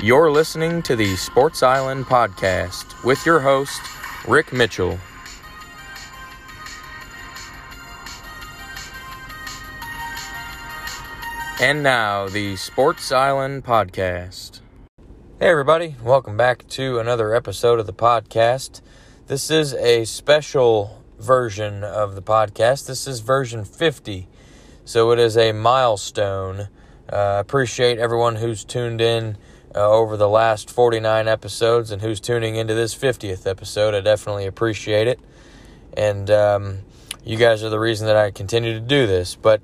You're listening to the Sports Island podcast with your host, Rick Mitchell. And now, the Sports Island podcast. Hey, everybody, welcome back to another episode of the podcast. This is a special version of the podcast. This is version 50, so it is a milestone. Uh, appreciate everyone who's tuned in uh, over the last 49 episodes and who's tuning into this 50th episode. I definitely appreciate it. And um, you guys are the reason that I continue to do this. But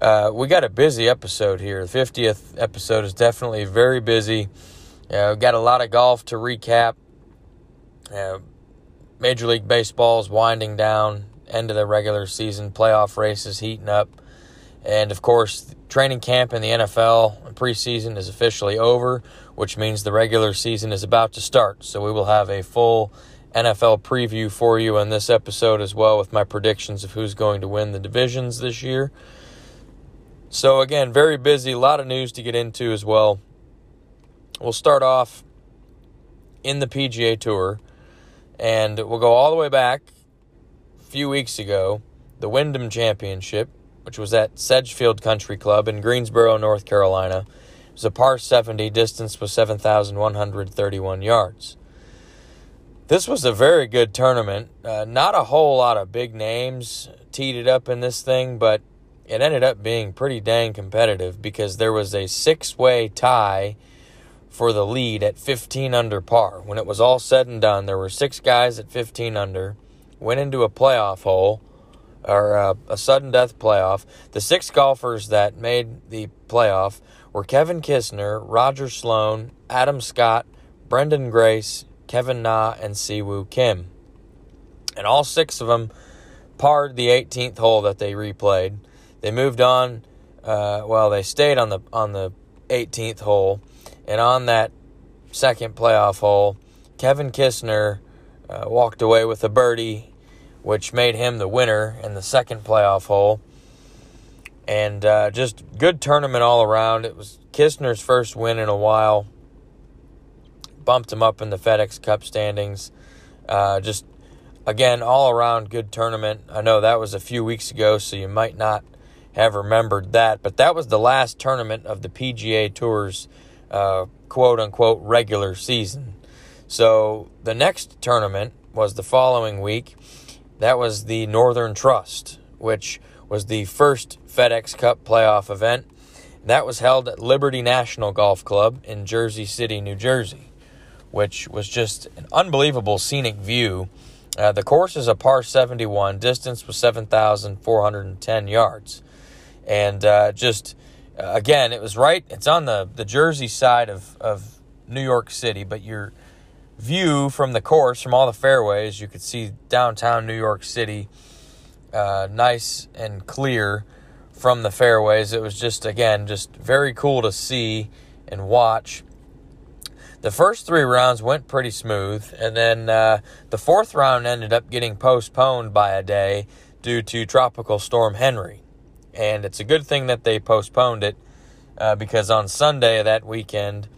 uh, we got a busy episode here. The 50th episode is definitely very busy. Uh, we've got a lot of golf to recap. Uh, Major League Baseball is winding down, end of the regular season, playoff races heating up. And of course, training camp in the NFL preseason is officially over, which means the regular season is about to start. So we will have a full NFL preview for you in this episode as well with my predictions of who's going to win the divisions this year. So, again, very busy, a lot of news to get into as well. We'll start off in the PGA Tour, and we'll go all the way back a few weeks ago, the Wyndham Championship, which was at Sedgefield Country Club in Greensboro, North Carolina. Was a par 70, distance was 7,131 yards. This was a very good tournament. Uh, not a whole lot of big names teed it up in this thing, but it ended up being pretty dang competitive because there was a six way tie for the lead at 15 under par. When it was all said and done, there were six guys at 15 under, went into a playoff hole or uh, a sudden death playoff. The six golfers that made the playoff were Kevin Kisner, Roger Sloan, Adam Scott, Branden Grace, Kevin Na, and Siwoo Kim. And all six of them parred the 18th hole that they replayed. They moved on. Uh, well, they stayed on the on the 18th hole, and on that second playoff hole, Kevin Kisner uh, walked away with a birdie, which made him the winner in the second playoff hole. And uh, just good tournament all around. It was Kistner's first win in a while. Bumped him up in the FedEx Cup standings. Uh, just again, all around good tournament. I know that was a few weeks ago, so you might not have remembered that. But that was the last tournament of the PGA Tour's uh, quote unquote regular season. So the next tournament was the following week. That was the Northern Trust, which was the first FedEx Cup playoff event. That was held at Liberty National Golf Club in Jersey City, New Jersey, which was just an unbelievable scenic view. Uh, the course is a par 71, distance was 7,410 yards and uh, just uh, again, it was right. It's on the the Jersey side of of New York City, but your view from the course, from all the fairways, you could see downtown New York City, uh, nice and clear from the fairways. It was just again just very cool to see and watch. The first three rounds went pretty smooth, and then uh, the fourth round ended up getting postponed by a day due to Tropical Storm Henri. And it's a good thing that they postponed it uh, because on Sunday of that weekend,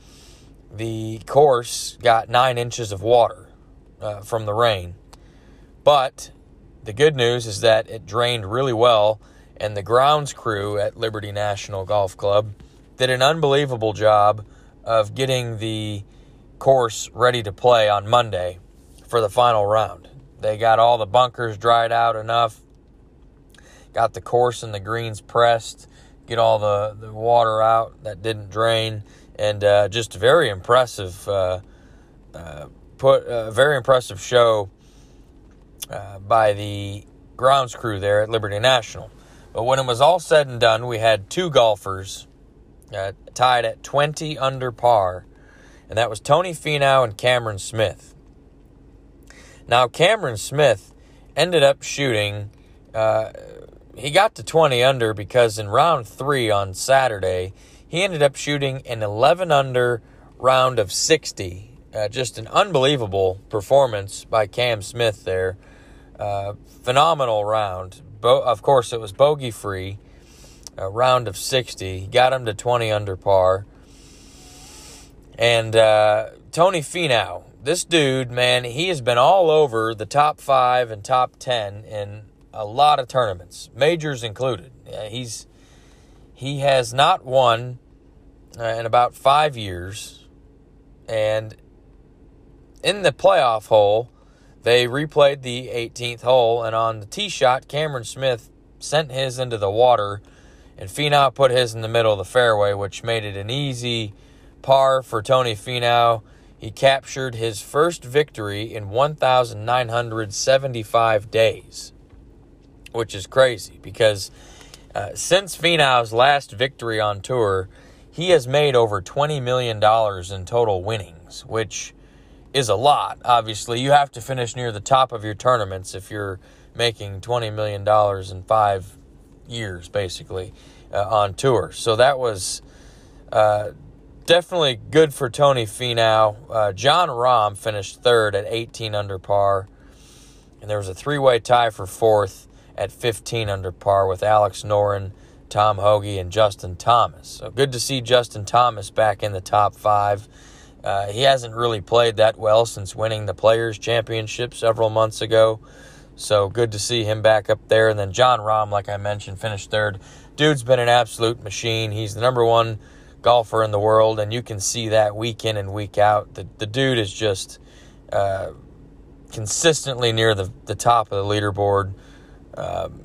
the course got nine inches of water uh, from the rain. But the good news is that it drained really well, and the grounds crew at Liberty National Golf Club did an unbelievable job of getting the course ready to play on Monday for the final round. They got all the bunkers dried out enough got the course and the greens pressed, get all the, the water out that didn't drain, and uh, just very impressive. Uh, uh, put a very impressive show uh, by the grounds crew there at Liberty National. But when it was all said and done, we had two golfers uh, tied at 20 under par and that was Tony Finau and Cameron Smith. Now, Cameron Smith ended up shooting, uh, he got to 20 under because in round three on Saturday, he ended up shooting an 11 under round of 60. Uh, just an unbelievable performance by Cam Smith there. Uh, phenomenal round. Bo- of course, it was bogey free. A round of 60. Got him to 20 under par. And uh, Tony Finau, this dude, man, he has been all over the top five and top 10 in a lot of tournaments, majors included. he's he has not won uh, in about five years, and in the playoff hole, they replayed the 18th hole, and on the tee shot, Cameron Smith sent his into the water, and Finau put his in the middle of the fairway, which made it an easy par for Tony Finau. He captured his first victory in 1,975 days, which is crazy because uh, since Finau's last victory on tour, he has made over $20 million in total winnings, which is a lot. Obviously, you have to finish near the top of your tournaments if you're making $20 million in five years, basically, uh, on tour. So that was uh, definitely good for Tony Finau. Uh, Jon Rahm finished third at 18 under par, and there was a three way tie for fourth at 15 under par with Alex Noren, Tom Hoge, and Justin Thomas. So good to see Justin Thomas back in the top five. Uh, he hasn't really played that well since winning the Players' Championship several months ago. So good to see him back up there. And then Jon Rahm, like I mentioned, finished third. Dude's been an absolute machine. He's the number one golfer in the world, and you can see that week in and week out. The, the dude is just uh, consistently near the, the top of the leaderboard. Um,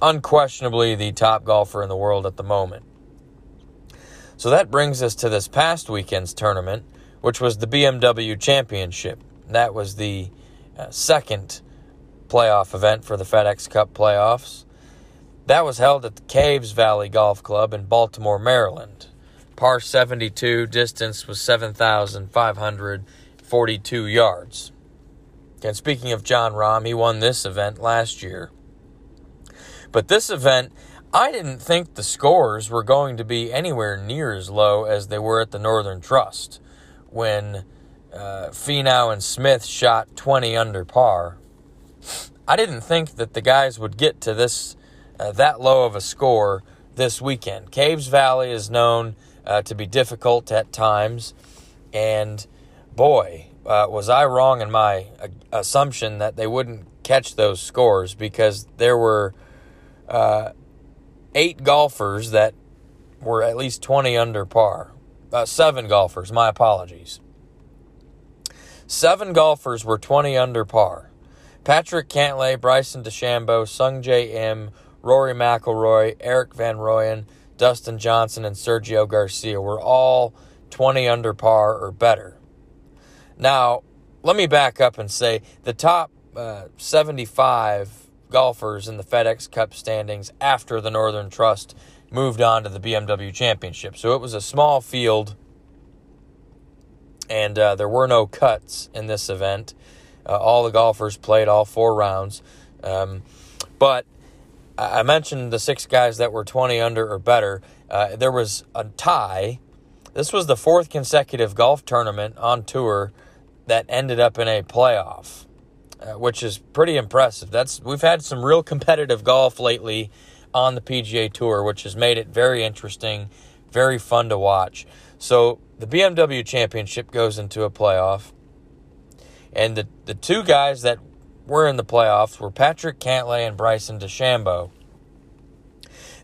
unquestionably the top golfer in the world at the moment. So that brings us to this past weekend's tournament, which was the BMW Championship. That was the uh, second playoff event for the FedEx Cup playoffs. That was held at the Caves Valley Golf Club in Baltimore, Maryland. Par 72, distance was 7,542 yards. And speaking of Jon Rahm, he won this event last year. But this event I didn't think the scores were going to be anywhere near as low as they were at the Northern Trust when uh, Finau and Smith shot 20 under par. I didn't think that the guys would get to this uh, that low of a score this weekend. Caves Valley is known uh, to be difficult at times, and boy, uh, was I wrong in my uh, assumption that they wouldn't catch those scores because there were uh, eight golfers that were at least 20 under par. Uh, seven golfers, my apologies. Seven golfers were 20 under par. Patrick Cantlay, Bryson DeChambeau, Sungjae Im, Rory McIlroy, Erik Van Rooyen, Dustin Johnson, and Sergio Garcia were all 20 under par or better. Now, let me back up and say the top uh, 75 golfers in the FedEx Cup standings after the Northern Trust moved on to the BMW Championship. So it was a small field, and uh, there were no cuts in this event. Uh, all the golfers played all four rounds. Um, but I mentioned the six guys that were 20 under or better. Uh, there was a tie. This was the fourth consecutive golf tournament on tour that ended up in a playoff which is pretty impressive. That's we've had some real competitive golf lately on the PGA Tour, which has made it very interesting, very fun to watch. So the BMW Championship goes into a playoff, and the the two guys that were in the playoffs were Patrick Cantlay and Bryson DeChambeau.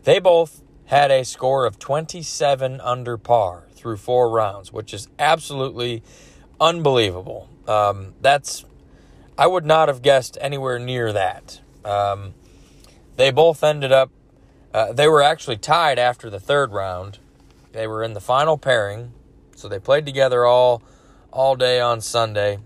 They both had a score of 27 under par through four rounds, which is absolutely unbelievable. Um, that's I would not have guessed anywhere near that. Um, they both ended up, uh, they were actually tied after the third round. They were in the final pairing, so they played together all all day on Sunday,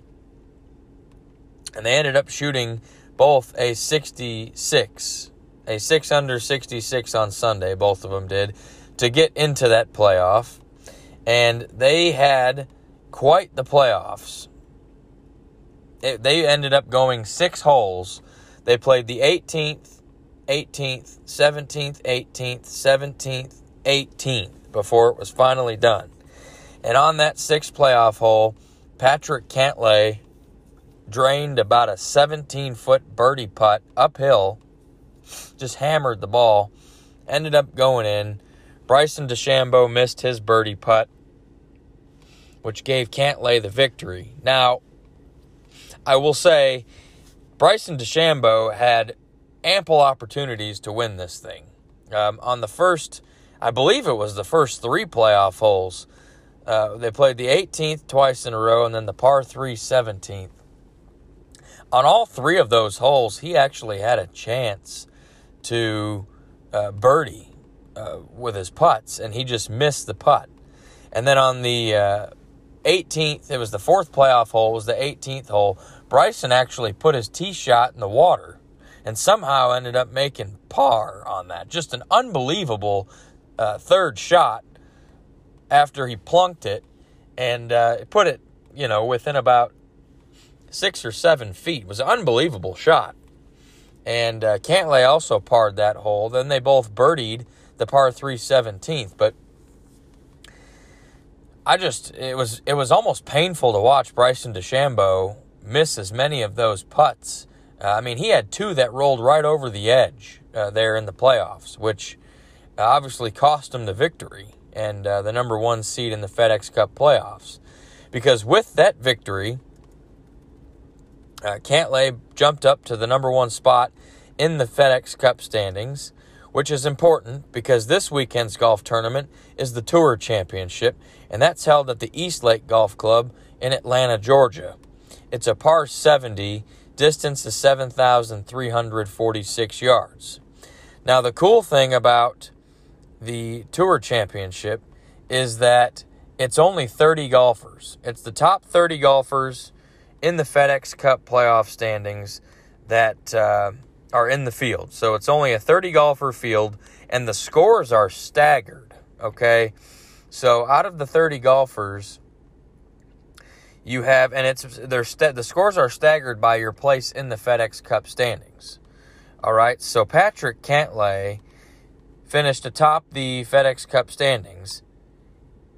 and they ended up shooting both a 66, a six under 66 on Sunday. Both of them did to get into that playoff, and they had quite the playoffs. It, they ended up going six holes. They played the 18th, 18th, 17th, 18th, 17th, 18th before it was finally done. And on that sixth playoff hole, Patrick Cantlay drained about a 17 foot birdie putt uphill, just hammered the ball, ended up going in. Bryson DeChambeau missed his birdie putt, which gave Cantlay the victory. Now, I will say, Bryson DeChambeau had ample opportunities to win this thing. Um, on the first, I believe it was the first three playoff holes, uh, they played the 18th twice in a row and then the par 3 17th. On all three of those holes, he actually had a chance to uh, birdie uh, with his putts, and he just missed the putt. And then on the 18th, uh, it was the fourth playoff hole, was the 18th hole. Bryson actually put his tee shot in the water and somehow ended up making par on that. Just an unbelievable uh, third shot after he plunked it and uh, put it, you know, within about six or seven feet. It was an unbelievable shot. And uh, Cantlay also parred that hole. Then they both birdied the par 3 17th. But I just, it was, it was almost painful to watch Bryson DeChambeau miss as many of those putts. Uh, I mean, he had two that rolled right over the edge uh, there in the playoffs, which obviously cost him the victory and uh, the number one seed in the FedEx Cup playoffs. Because with that victory, uh, Cantlay jumped up to the number one spot in the FedEx Cup standings, which is important because this weekend's golf tournament is the Tour Championship, and that's held at the East Lake Golf Club in Atlanta, Georgia. It's a par 70, distance is 7,346 yards. Now, the cool thing about the Tour Championship is that it's only 30 golfers. It's the top 30 golfers in the FedEx Cup playoff standings that uh, are in the field. So it's only a 30 golfer field, and the scores are staggered. Okay, so out of the 30 golfers, you have, and it's st- the scores are staggered by your place in the FedEx Cup standings. All right, so Patrick Cantlay finished atop the FedEx Cup standings.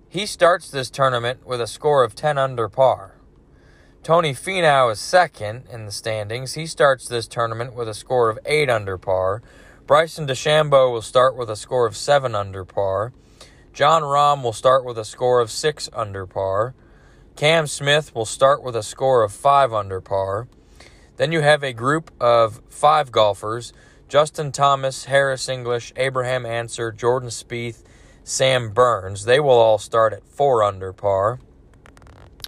He starts this tournament with a score of 10 under par. Tony Finau is second in the standings. He starts this tournament with a score of 8 under par. Bryson DeChambeau will start with a score of 7 under par. Jon Rahm will start with a score of 6 under par. Cam Smith will start with a score of 5 under par. Then you have a group of 5 golfers Justin Thomas, Harris English, Abraham Ancer, Jordan Spieth, Sam Burns. They will all start at 4 under par.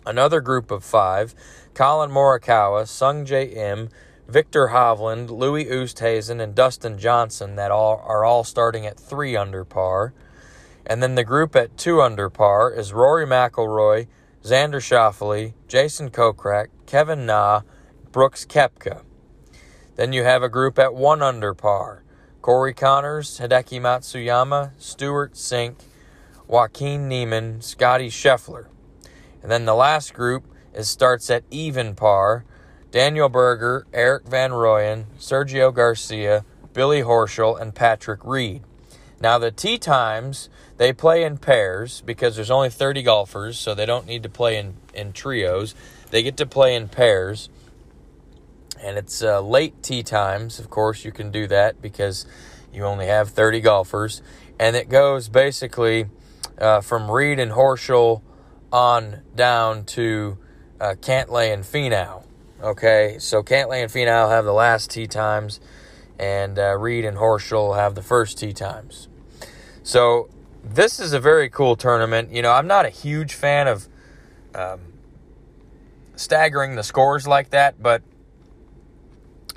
Another group of five Collin Morikawa, Sungjae Im, Viktor Hovland, Louis Oosthuizen, and Dustin Johnson that all are all starting at three under par. And then the group at two under par is Rory McIlroy, Xander Schauffele, Jason Kokrak, Kevin Na, Brooks Koepka. Then you have a group at one under par. Corey Conners, Hideki Matsuyama, Stewart Cink, Joaquin Niemann, Scotty Scheffler. And then the last group is starts at even par. Daniel Berger, Erik van Rooyen, Sergio Garcia, Billy Horschel, and Patrick Reed. Now the tee times they play in pairs because there's only 30 golfers, so they don't need to play in, in trios. They get to play in pairs. And it's uh, late tee times, of course, you can do that because you only have 30 golfers. And it goes basically uh, from Reed and Horschel on down to uh, Cantlay and Finau. Okay, so Cantlay and Finau have the last tee times, and uh, Reed and Horschel have the first tee times. So this is a very cool tournament. You know, I'm not a huge fan of um, staggering the scores like that, but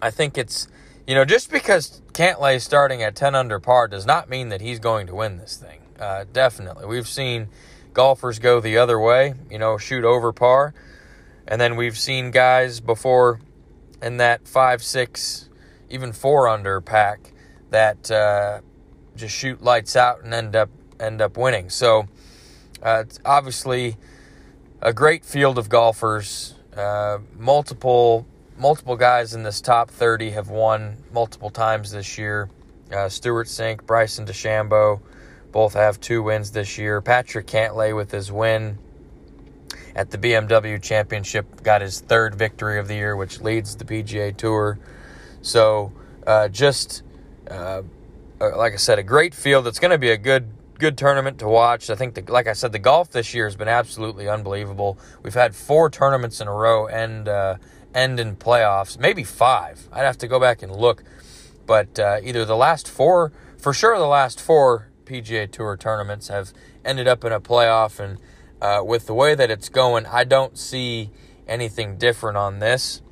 I think it's you know just because Cantlay starting at 10 under par does not mean that he's going to win this thing. Uh, definitely, we've seen golfers go the other way, you know, shoot over par. And then we've seen guys before in that five, six, even four under pack that uh, just shoot lights out and end up end up winning. So uh, obviously a great field of golfers. Uh, multiple multiple guys in this top 30 have won multiple times this year. Uh, Stewart Cink, Bryson DeChambeau, both have two wins this year. Patrick Cantlay with his win at the BMW Championship got his third victory of the year, which leads the PGA Tour. So uh, just uh, uh, like I said, a great field. It's going to be a good good tournament to watch. I think, the, like I said, the golf this year has been absolutely unbelievable. We've had four tournaments in a row end uh, end in playoffs, maybe five. I'd have to go back and look, but uh, either the last four, for sure, the last four PGA Tour tournaments have ended up in a playoff, and uh, with the way that it's going, I don't see anything different on this.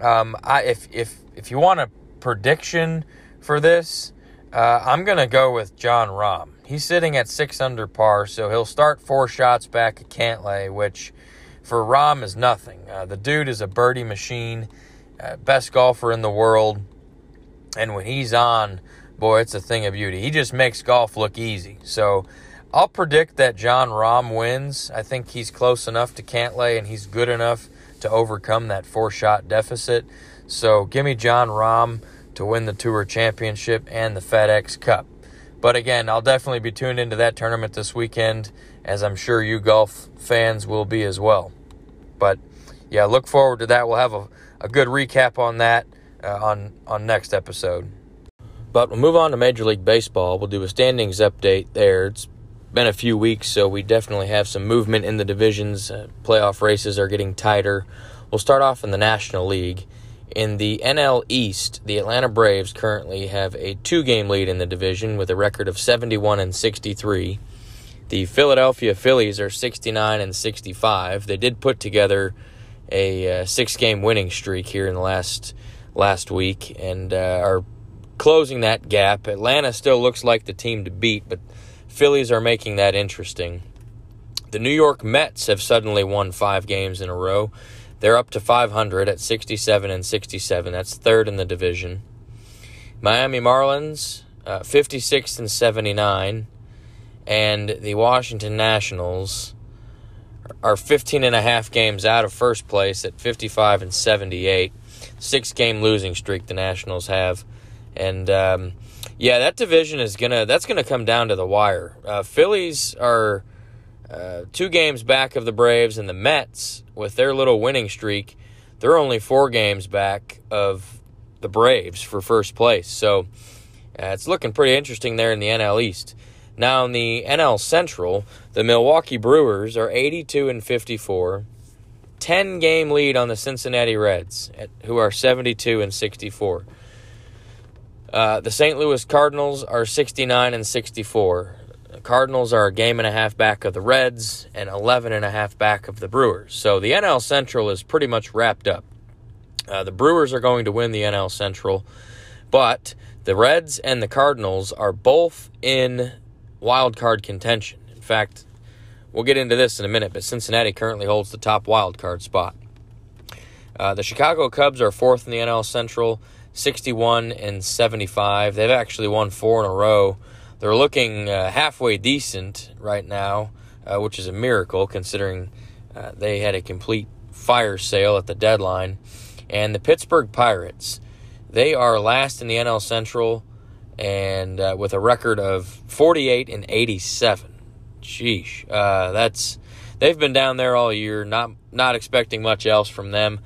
Um, I, if if if you want a prediction for this, uh, I'm going to go with Jon Rahm. He's sitting at six under par, so he'll start four shots back at Cantlay, which for Rahm is nothing. Uh, the dude is a birdie machine, uh, best golfer in the world, and when he's on, boy, it's a thing of beauty. He just makes golf look easy. So I'll predict that Jon Rahm wins. I think he's close enough to Cantlay, and he's good enough to overcome that four shot deficit. So give me Jon Rahm to win the Tour Championship and the FedEx Cup. But again, I'll definitely be tuned into that tournament this weekend, as I'm sure you golf fans will be as well. But yeah, look forward to that. We'll have a, a good recap on that uh, on on next episode. But we'll move on to Major League Baseball. We'll do a standings update there. It's been a few weeks, so we definitely have some movement in the divisions. Uh, playoff races are getting tighter. We'll start off in the National League. In the NL East, the Atlanta Braves currently have a two game lead in the division with a record of 71 and 63. The Philadelphia Phillies are 69 and 65. They did put together a uh, six game winning streak here in the last last week and uh, are closing that gap. Atlanta still looks like the team to beat, but Phillies are making that interesting. The New York Mets have suddenly won five games in a row. They're up to 500 at 67 and 67. That's third in the division. Miami Marlins, uh, 56 and 79. And the Washington Nationals are 15 and a half games out of first place at 55 and 78. Six game losing streak the Nationals have. And, um, yeah, that division is gonna that's gonna come down to the wire. Uh, Phillies are uh, two games back of the Braves, and the Mets, with their little winning streak, they're only four games back of the Braves for first place. So uh, it's looking pretty interesting there in the NL East. Now in the NL Central, the Milwaukee Brewers are 82 and 54, 10 game lead on the Cincinnati Reds, who are 72 and 64. Uh, the St. Louis Cardinals are 69 and 64. Cardinals are a game and a half back of the Reds and 11 and a half back of the Brewers. So the NL Central is pretty much wrapped up. Uh, the Brewers are going to win the NL Central, but the Reds and the Cardinals are both in wild card contention. In fact, we'll get into this in a minute, but Cincinnati currently holds the top wild card spot. Uh, the Chicago Cubs are fourth in the NL Central, 61 and 75. They've actually won four in a row they're looking uh, halfway decent right now, uh, which is a miracle considering uh, they had a complete fire sale at the deadline. And the Pittsburgh Pirates, they are last in the NL Central and uh, with a record of 48 and 87. Sheesh, uh, that's they've been down there all year. Not not expecting much else from them.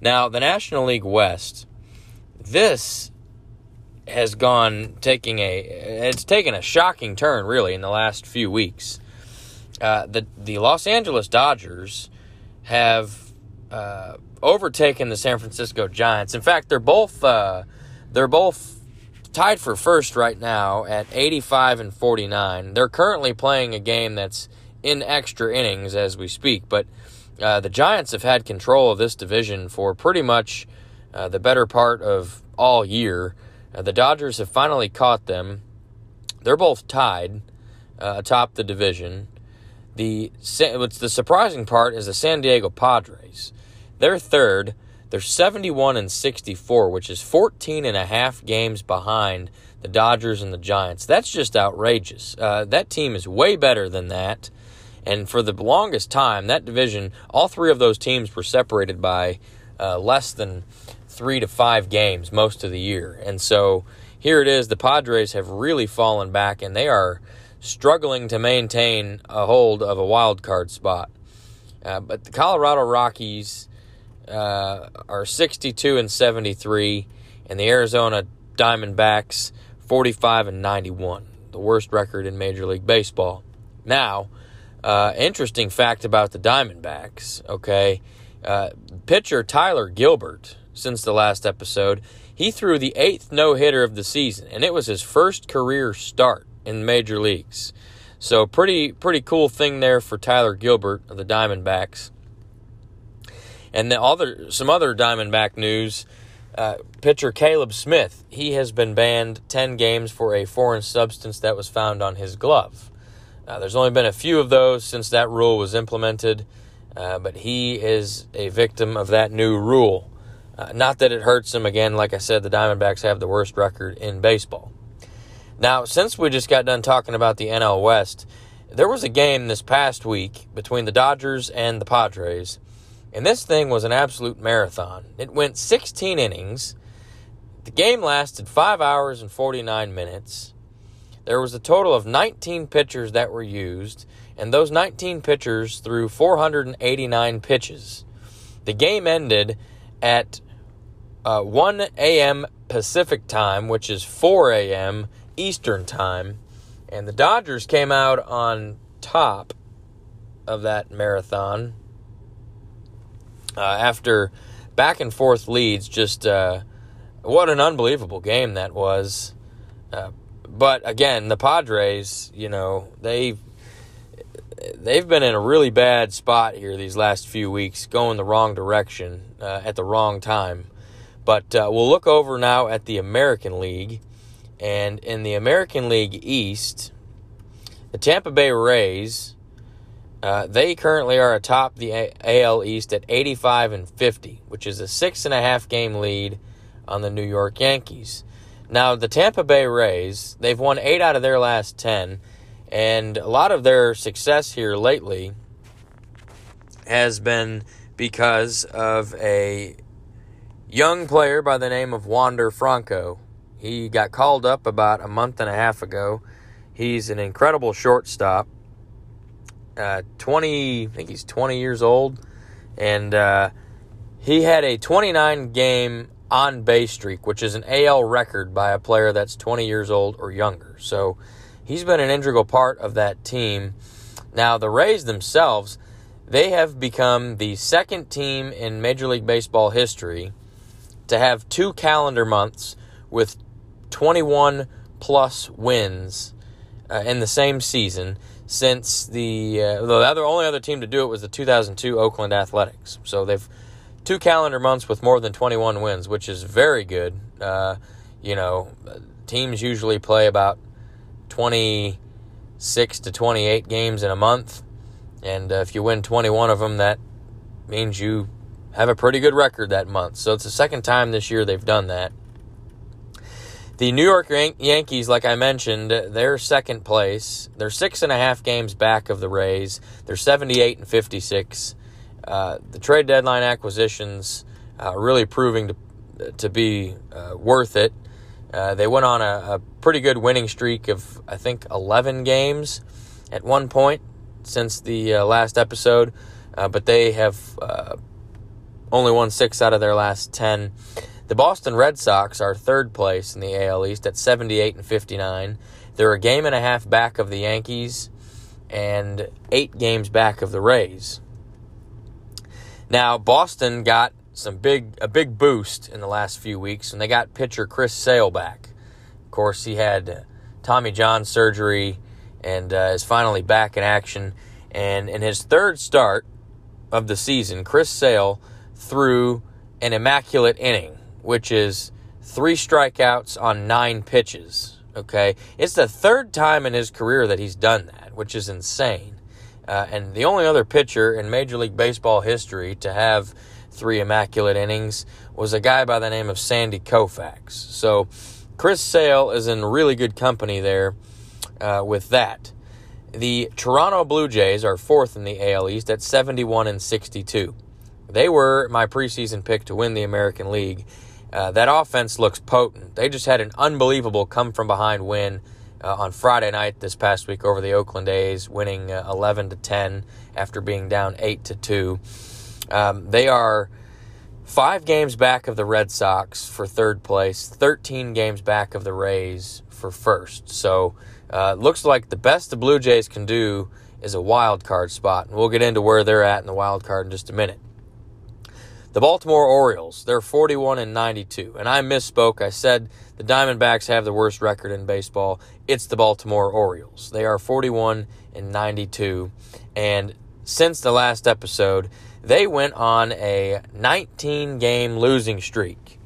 Now the National League West, this has gone taking a it's taken a shocking turn really in the last few weeks. Uh, the the Los Angeles Dodgers have uh, overtaken the San Francisco Giants. In fact, they're both uh, they're both tied for first right now at 85 and 49. They're currently playing a game that's in extra innings as we speak, but uh, the Giants have had control of this division for pretty much uh, the better part of all year. Uh, the Dodgers have finally caught them. They're both tied uh, atop the division. The what's the surprising part is the San Diego Padres. They're third. They're 71 and 64, which is 14 and a half games behind the Dodgers and the Giants. That's just outrageous. Uh, that team is way better than that. And for the longest time, that division, all three of those teams were separated by uh, less than three to five games most of the year. And so here it is. The Padres have really fallen back, and they are struggling to maintain a hold of a wild card spot. Uh, but the Colorado Rockies uh, are 62 and 73, and the Arizona Diamondbacks 45 and 91, the worst record in Major League Baseball. Now, uh, interesting fact about the Diamondbacks. Okay, uh, pitcher Tyler Gilbert, since the last episode, he threw the eighth no hitter of the season, and it was his first career start in major leagues. So pretty pretty cool thing there for Tyler Gilbert of the Diamondbacks. And the other some other Diamondback news. Uh, pitcher Caleb Smith, he has been banned 10 games for a foreign substance that was found on his glove. Uh, there's only been a few of those since that rule was implemented, uh, but he is a victim of that new rule. Uh, not that it hurts them Again, like I said, the Diamondbacks have the worst record in baseball. Now, since we just got done talking about the NL West, there was a game this past week between the Dodgers and the Padres and this thing was an absolute marathon. It went 16 innings. The game lasted 5 hours and 49 minutes. There was a total of 19 pitchers that were used, and those 19 pitchers threw 489 pitches. The game ended at uh, 1 a.m. Pacific time, which is 4 a.m. Eastern time, and the Dodgers came out on top of that marathon uh, after back and forth leads. Just uh, what an unbelievable game that was. Uh, but again, the Padres, you know, they they've been in a really bad spot here these last few weeks, going the wrong direction uh, at the wrong time. But uh, we'll look over now at the American League, and in the American League East, the Tampa Bay Rays uh, they currently are atop the AL East at 85 and 50, which is a six and a half game lead on the New York Yankees. Now, the Tampa Bay Rays, they've won eight out of their last 10, and a lot of their success here lately has been because of a young player by the name of Wander Franco. He got called up about a month and a half ago. He's an incredible shortstop uh, 20, I think he's 20 years old, and uh, he had a 29 game on base streak, which is an AL record by a player that's 20 years old or younger. So he's been an integral part of that team. Now, the Rays themselves, they have become the second team in Major League Baseball history to have two calendar months with 21 plus wins uh, in the same season since the uh, the other only other team to do it was the 2002 Oakland Athletics. So they've two calendar months with more than 21 wins, which is very good. Uh, you know, teams usually play about 26 to 28 games in a month, and uh, if you win 21 of them, that means you have a pretty good record that month. So it's the second time this year they've done that. The New York Yankees, like I mentioned, they're second place. They're six and a half games back of the Rays. They're 78 and 56. Uh, the trade deadline acquisitions uh, really proving to to be uh, worth it. Uh, they went on a, a, pretty good winning streak of I think 11 games at one point since the uh, last episode, uh, but they have only won six out of their last 10. The Boston Red Sox are third place in the AL East at 78 and 59. They're a game and a half back of the Yankees and eight games back of the Rays. Now, Boston got some big a big boost in the last few weeks, and they got pitcher Chris Sale back. Of course, he had Tommy John surgery and uh, is finally back in action. And in his third start of the season, Chris Sale threw an immaculate inning which is three strikeouts on nine pitches. Okay, it's the third time in his career that he's done that, which is insane. Uh, and the only other pitcher in Major League Baseball history to have three immaculate innings was a guy by the name of Sandy Koufax. So Chris Sale is in really good company there uh, with that. The Toronto Blue Jays are fourth in the AL East at 71 and 62. They were my preseason pick to win the American League. Uh, that offense looks potent. They just had an unbelievable come from behind win uh, on Friday night this past week over the Oakland A's, winning uh, 11 to 10 after being down 8 to 2. Um, they are five games back of the Red Sox for third place, 13 games back of the Rays for first. So uh, looks like the best the Blue Jays can do is a wild card spot, and we'll get into where they're at in the wild card in just a minute. The Baltimore Orioles, they're 41 and 92. And I misspoke. I said the Diamondbacks have the worst record in baseball. It's the Baltimore Orioles. They are 41 and 92. And since the last episode, they went on a 19 game losing streak,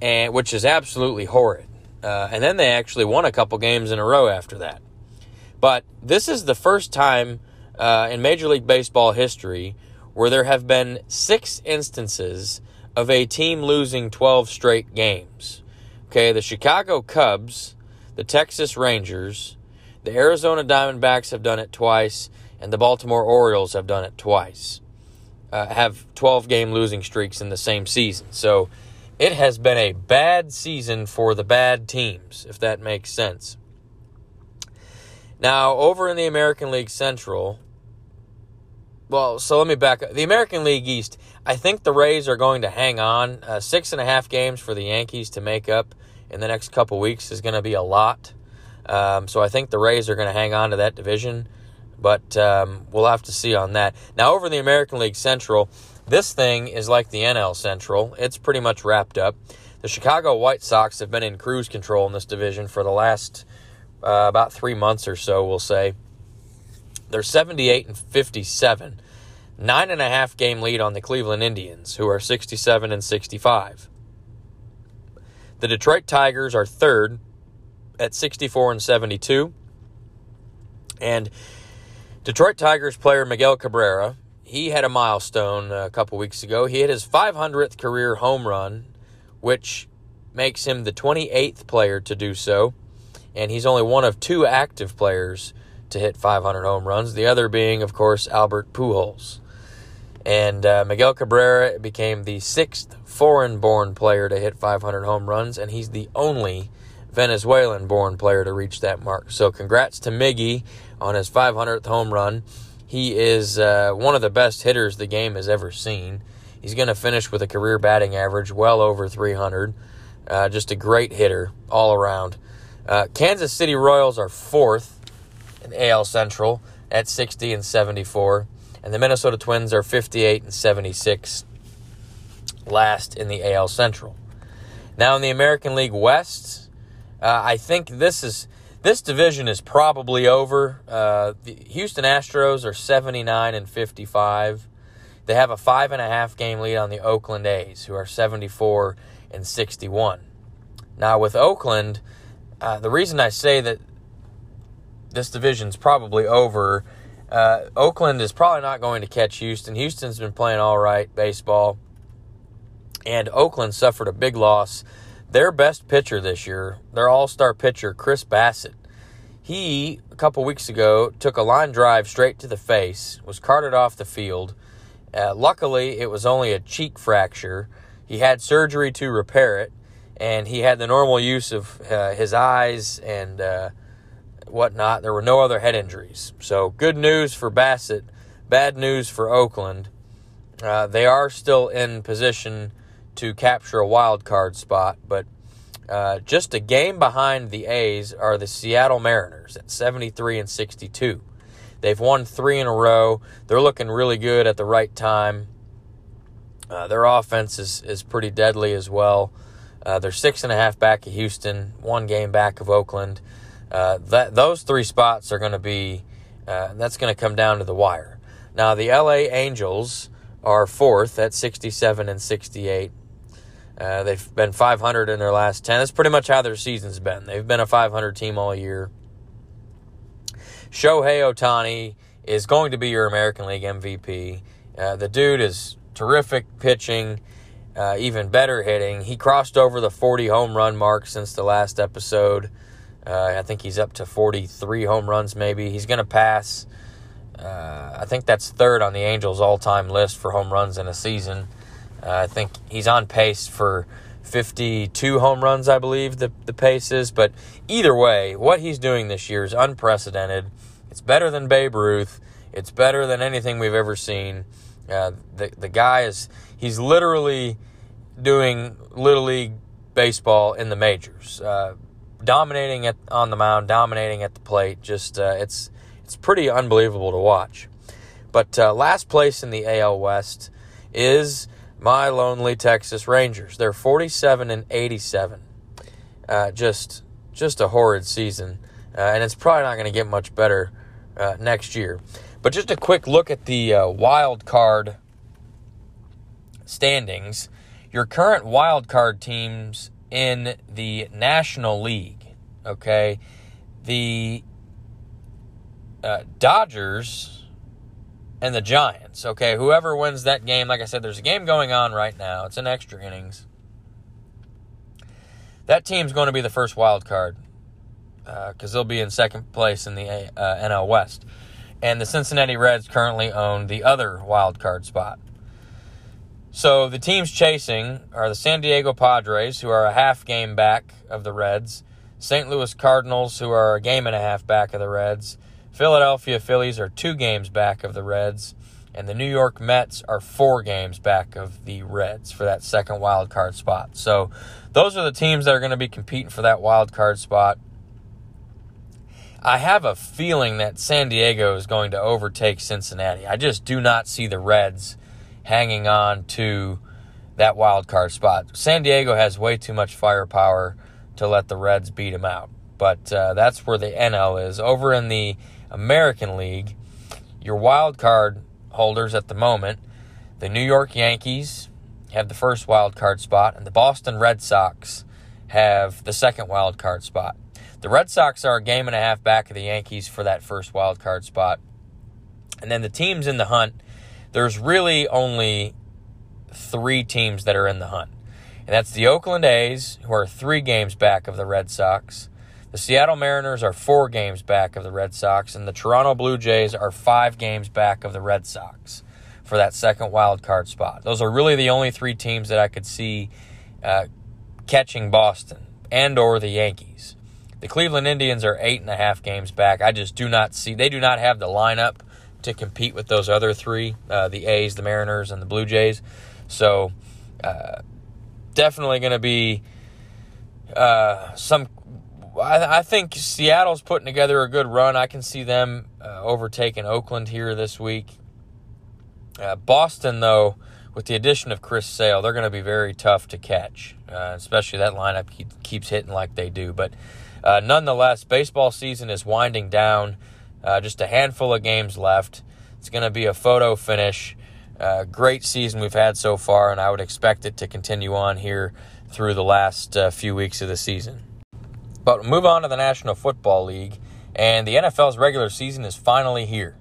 and which is absolutely horrid. Uh, and then they actually won a couple games in a row after that. But this is the first time uh, in Major League Baseball history where there have been six instances of a team losing 12 straight games. Okay, the Chicago Cubs, the Texas Rangers, the Arizona Diamondbacks have done it twice, and the Baltimore Orioles have done it twice. Uh, have 12 game losing streaks in the same season. So it has been a bad season for the bad teams, if that makes sense. Now, over in the American League Central, well, so let me back up. The American League East, I think the Rays are going to hang on. Uh, six and a half games for the Yankees to make up in the next couple weeks is going to be a lot. Um, so I think the Rays are going to hang on to that division, but um, we'll have to see on that. Now, over in the American League Central, this thing is like the NL Central. It's pretty much wrapped up. The Chicago White Sox have been in cruise control in this division for the last uh, about three months or so, we'll say. They're 78 and 57. Nine and a half game lead on the Cleveland Indians, who are 67 and 65. The Detroit Tigers are third at 64 and 72. And Detroit Tigers player Miguel Cabrera, he had a milestone a couple weeks ago. He hit his 500th career home run, which makes him the 28th player to do so. And he's only one of two active players to hit 500 home runs, the other being, of course, Albert Pujols. And uh, Miguel Cabrera became the sixth foreign born player to hit 500 home runs, and he's the only Venezuelan born player to reach that mark. So, congrats to Miggy on his 500th home run. He is uh, one of the best hitters the game has ever seen. He's going to finish with a career batting average well over 300. Uh, just a great hitter all around. Uh, Kansas City Royals are fourth in AL Central at 60 and 74. And the Minnesota Twins are 58 and 76, last in the AL Central. Now in the American League West, uh, I think this is this division is probably over. Uh, the Houston Astros are 79 and 55. They have a five and a half game lead on the Oakland A's, who are 74 and 61. Now with Oakland, uh, the reason I say that this division's probably over. Uh, Oakland is probably not going to catch Houston. Houston's been playing all right baseball, and Oakland suffered a big loss. Their best pitcher this year, their all star pitcher, Chris Bassitt, he, a couple weeks ago, took a line drive straight to the face, was carted off the field. Uh, luckily, it was only a cheek fracture. He had surgery to repair it, and he had the normal use of uh, his eyes and uh, whatnot. There were no other head injuries. So good news for Bassitt, bad news for Oakland. Uh, they are still in position to capture a wild card spot, but uh, just a game behind the A's are the Seattle Mariners at 73 and 62. They've won three in a row. They're looking really good at the right time. Uh, their offense is, is pretty deadly as well. Uh, they're six and a half back of Houston, one game back of Oakland. Uh, that those three spots are going to be uh, that's going to come down to the wire. Now the LA Angels are fourth at 67 and 68. Uh, they've been 500 in their last 10. That's pretty much how their season's been. They've been a 500 team all year. Shohei Ohtani is going to be your American League MVP. Uh, the dude is terrific pitching, uh, even better hitting. He crossed over the 40 home run mark since the last episode. Uh, I think he's up to 43 home runs, maybe. He's going to pass. Uh, I think that's third on the Angels' all time list for home runs in a season. Uh, I think he's on pace for 52 home runs, I believe the, the pace is. But either way, what he's doing this year is unprecedented. It's better than Babe Ruth. It's better than anything we've ever seen. Uh, the the guy is he's literally doing little league baseball in the majors, uh, dominating at on the mound, dominating at the plate. Just uh, it's it's pretty unbelievable to watch. But uh, last place in the AL West is my lonely Texas Rangers. They're 47 and 87. Uh, just just a horrid season, uh, and it's probably not going to get much better next year. But just a quick look at the uh, wild card standings. Your current wild card teams in the National League, okay? The uh, Dodgers and the Giants, okay? Whoever wins that game, like I said, there's a game going on right now. It's in extra innings. That team's going to be the first wild card because uh, they'll be in second place in the uh, NL West and the Cincinnati Reds currently own the other wild card spot. So the teams chasing are the San Diego Padres, who are a half game back of the Reds, St. Louis Cardinals, who are a game and a half back of the Reds, Philadelphia Phillies are two games back of the Reds, and the New York Mets are four games back of the Reds for that second wild card spot. So those are the teams that are going to be competing for that wild card spot. I have a feeling that San Diego is going to overtake Cincinnati. I just do not see the Reds hanging on to that wild card spot. San Diego has way too much firepower to let the Reds beat them out. But uh, that's where the NL is. Over in the American League, your wild card holders at the moment, the New York Yankees have the first wild card spot, and the Boston Red Sox have the second wild card spot. The Red Sox are a game and a half back of the Yankees for that first wild card spot. And then the teams in the hunt, there's really only three teams that are in the hunt. And that's the Oakland A's, who are three games back of the Red Sox. The Seattle Mariners are four games back of the Red Sox. And the Toronto Blue Jays are five games back of the Red Sox for that second wild card spot. Those are really the only three teams that I could see uh, catching Boston and or the Yankees. The Cleveland Indians are eight and a half games back. I just do not see, they do not have the lineup to compete with those other three uh, the A's, the Mariners, and the Blue Jays. So, uh, definitely going to be uh, some. I, I, think Seattle's putting together a good run. I can see them uh, overtaking Oakland here this week. Uh, Boston, though, with the addition of Chris Sale, they're going to be very tough to catch, uh, especially that lineup keeps hitting like they do. But nonetheless, baseball season is winding down. Uh, just a handful of games left. It's going to be a photo finish. Uh, great season we've had so far, and I would expect it to continue on here through the last uh, few weeks of the season. But move on to the National Football League, and the NFL's regular season is finally here,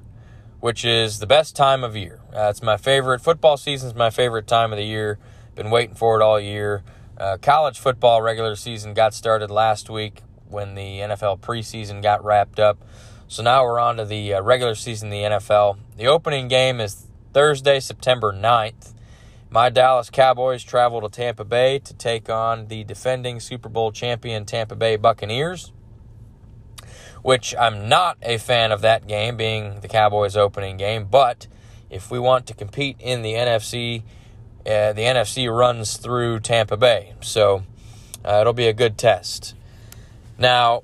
which is the best time of year. Uh, it's my favorite. Football season is my favorite time of the year. Been waiting for it all year. Uh, college football regular season got started last week when the NFL preseason got wrapped up. So now we're on to the uh, regular season of the NFL. The opening game is Thursday, September 9th. My Dallas Cowboys travel to Tampa Bay to take on the defending Super Bowl champion Tampa Bay Buccaneers, which I'm not a fan of that game being the Cowboys' opening game. But if we want to compete in the NFC, uh, the NFC runs through Tampa Bay. So uh, it'll be a good test. Now,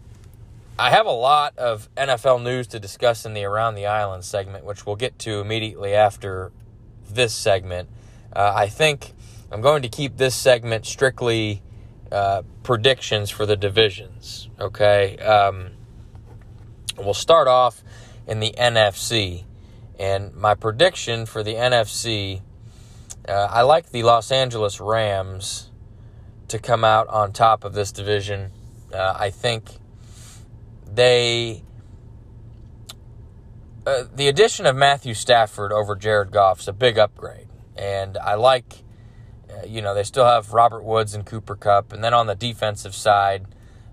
I have a lot of NFL news to discuss in the Around the Island segment, which we'll get to immediately after this segment. Uh, I think I'm going to keep this segment strictly uh, predictions for the divisions. Okay. Um, we'll start off in the NFC. And my prediction for the NFC, uh, I like the Los Angeles Rams to come out on top of this division. Uh, I think they. Uh, the addition of Matthew Stafford over Jared Goff is a big upgrade. And I like, uh, you know, they still have Robert Woods and Cooper Kupp, And then on the defensive side,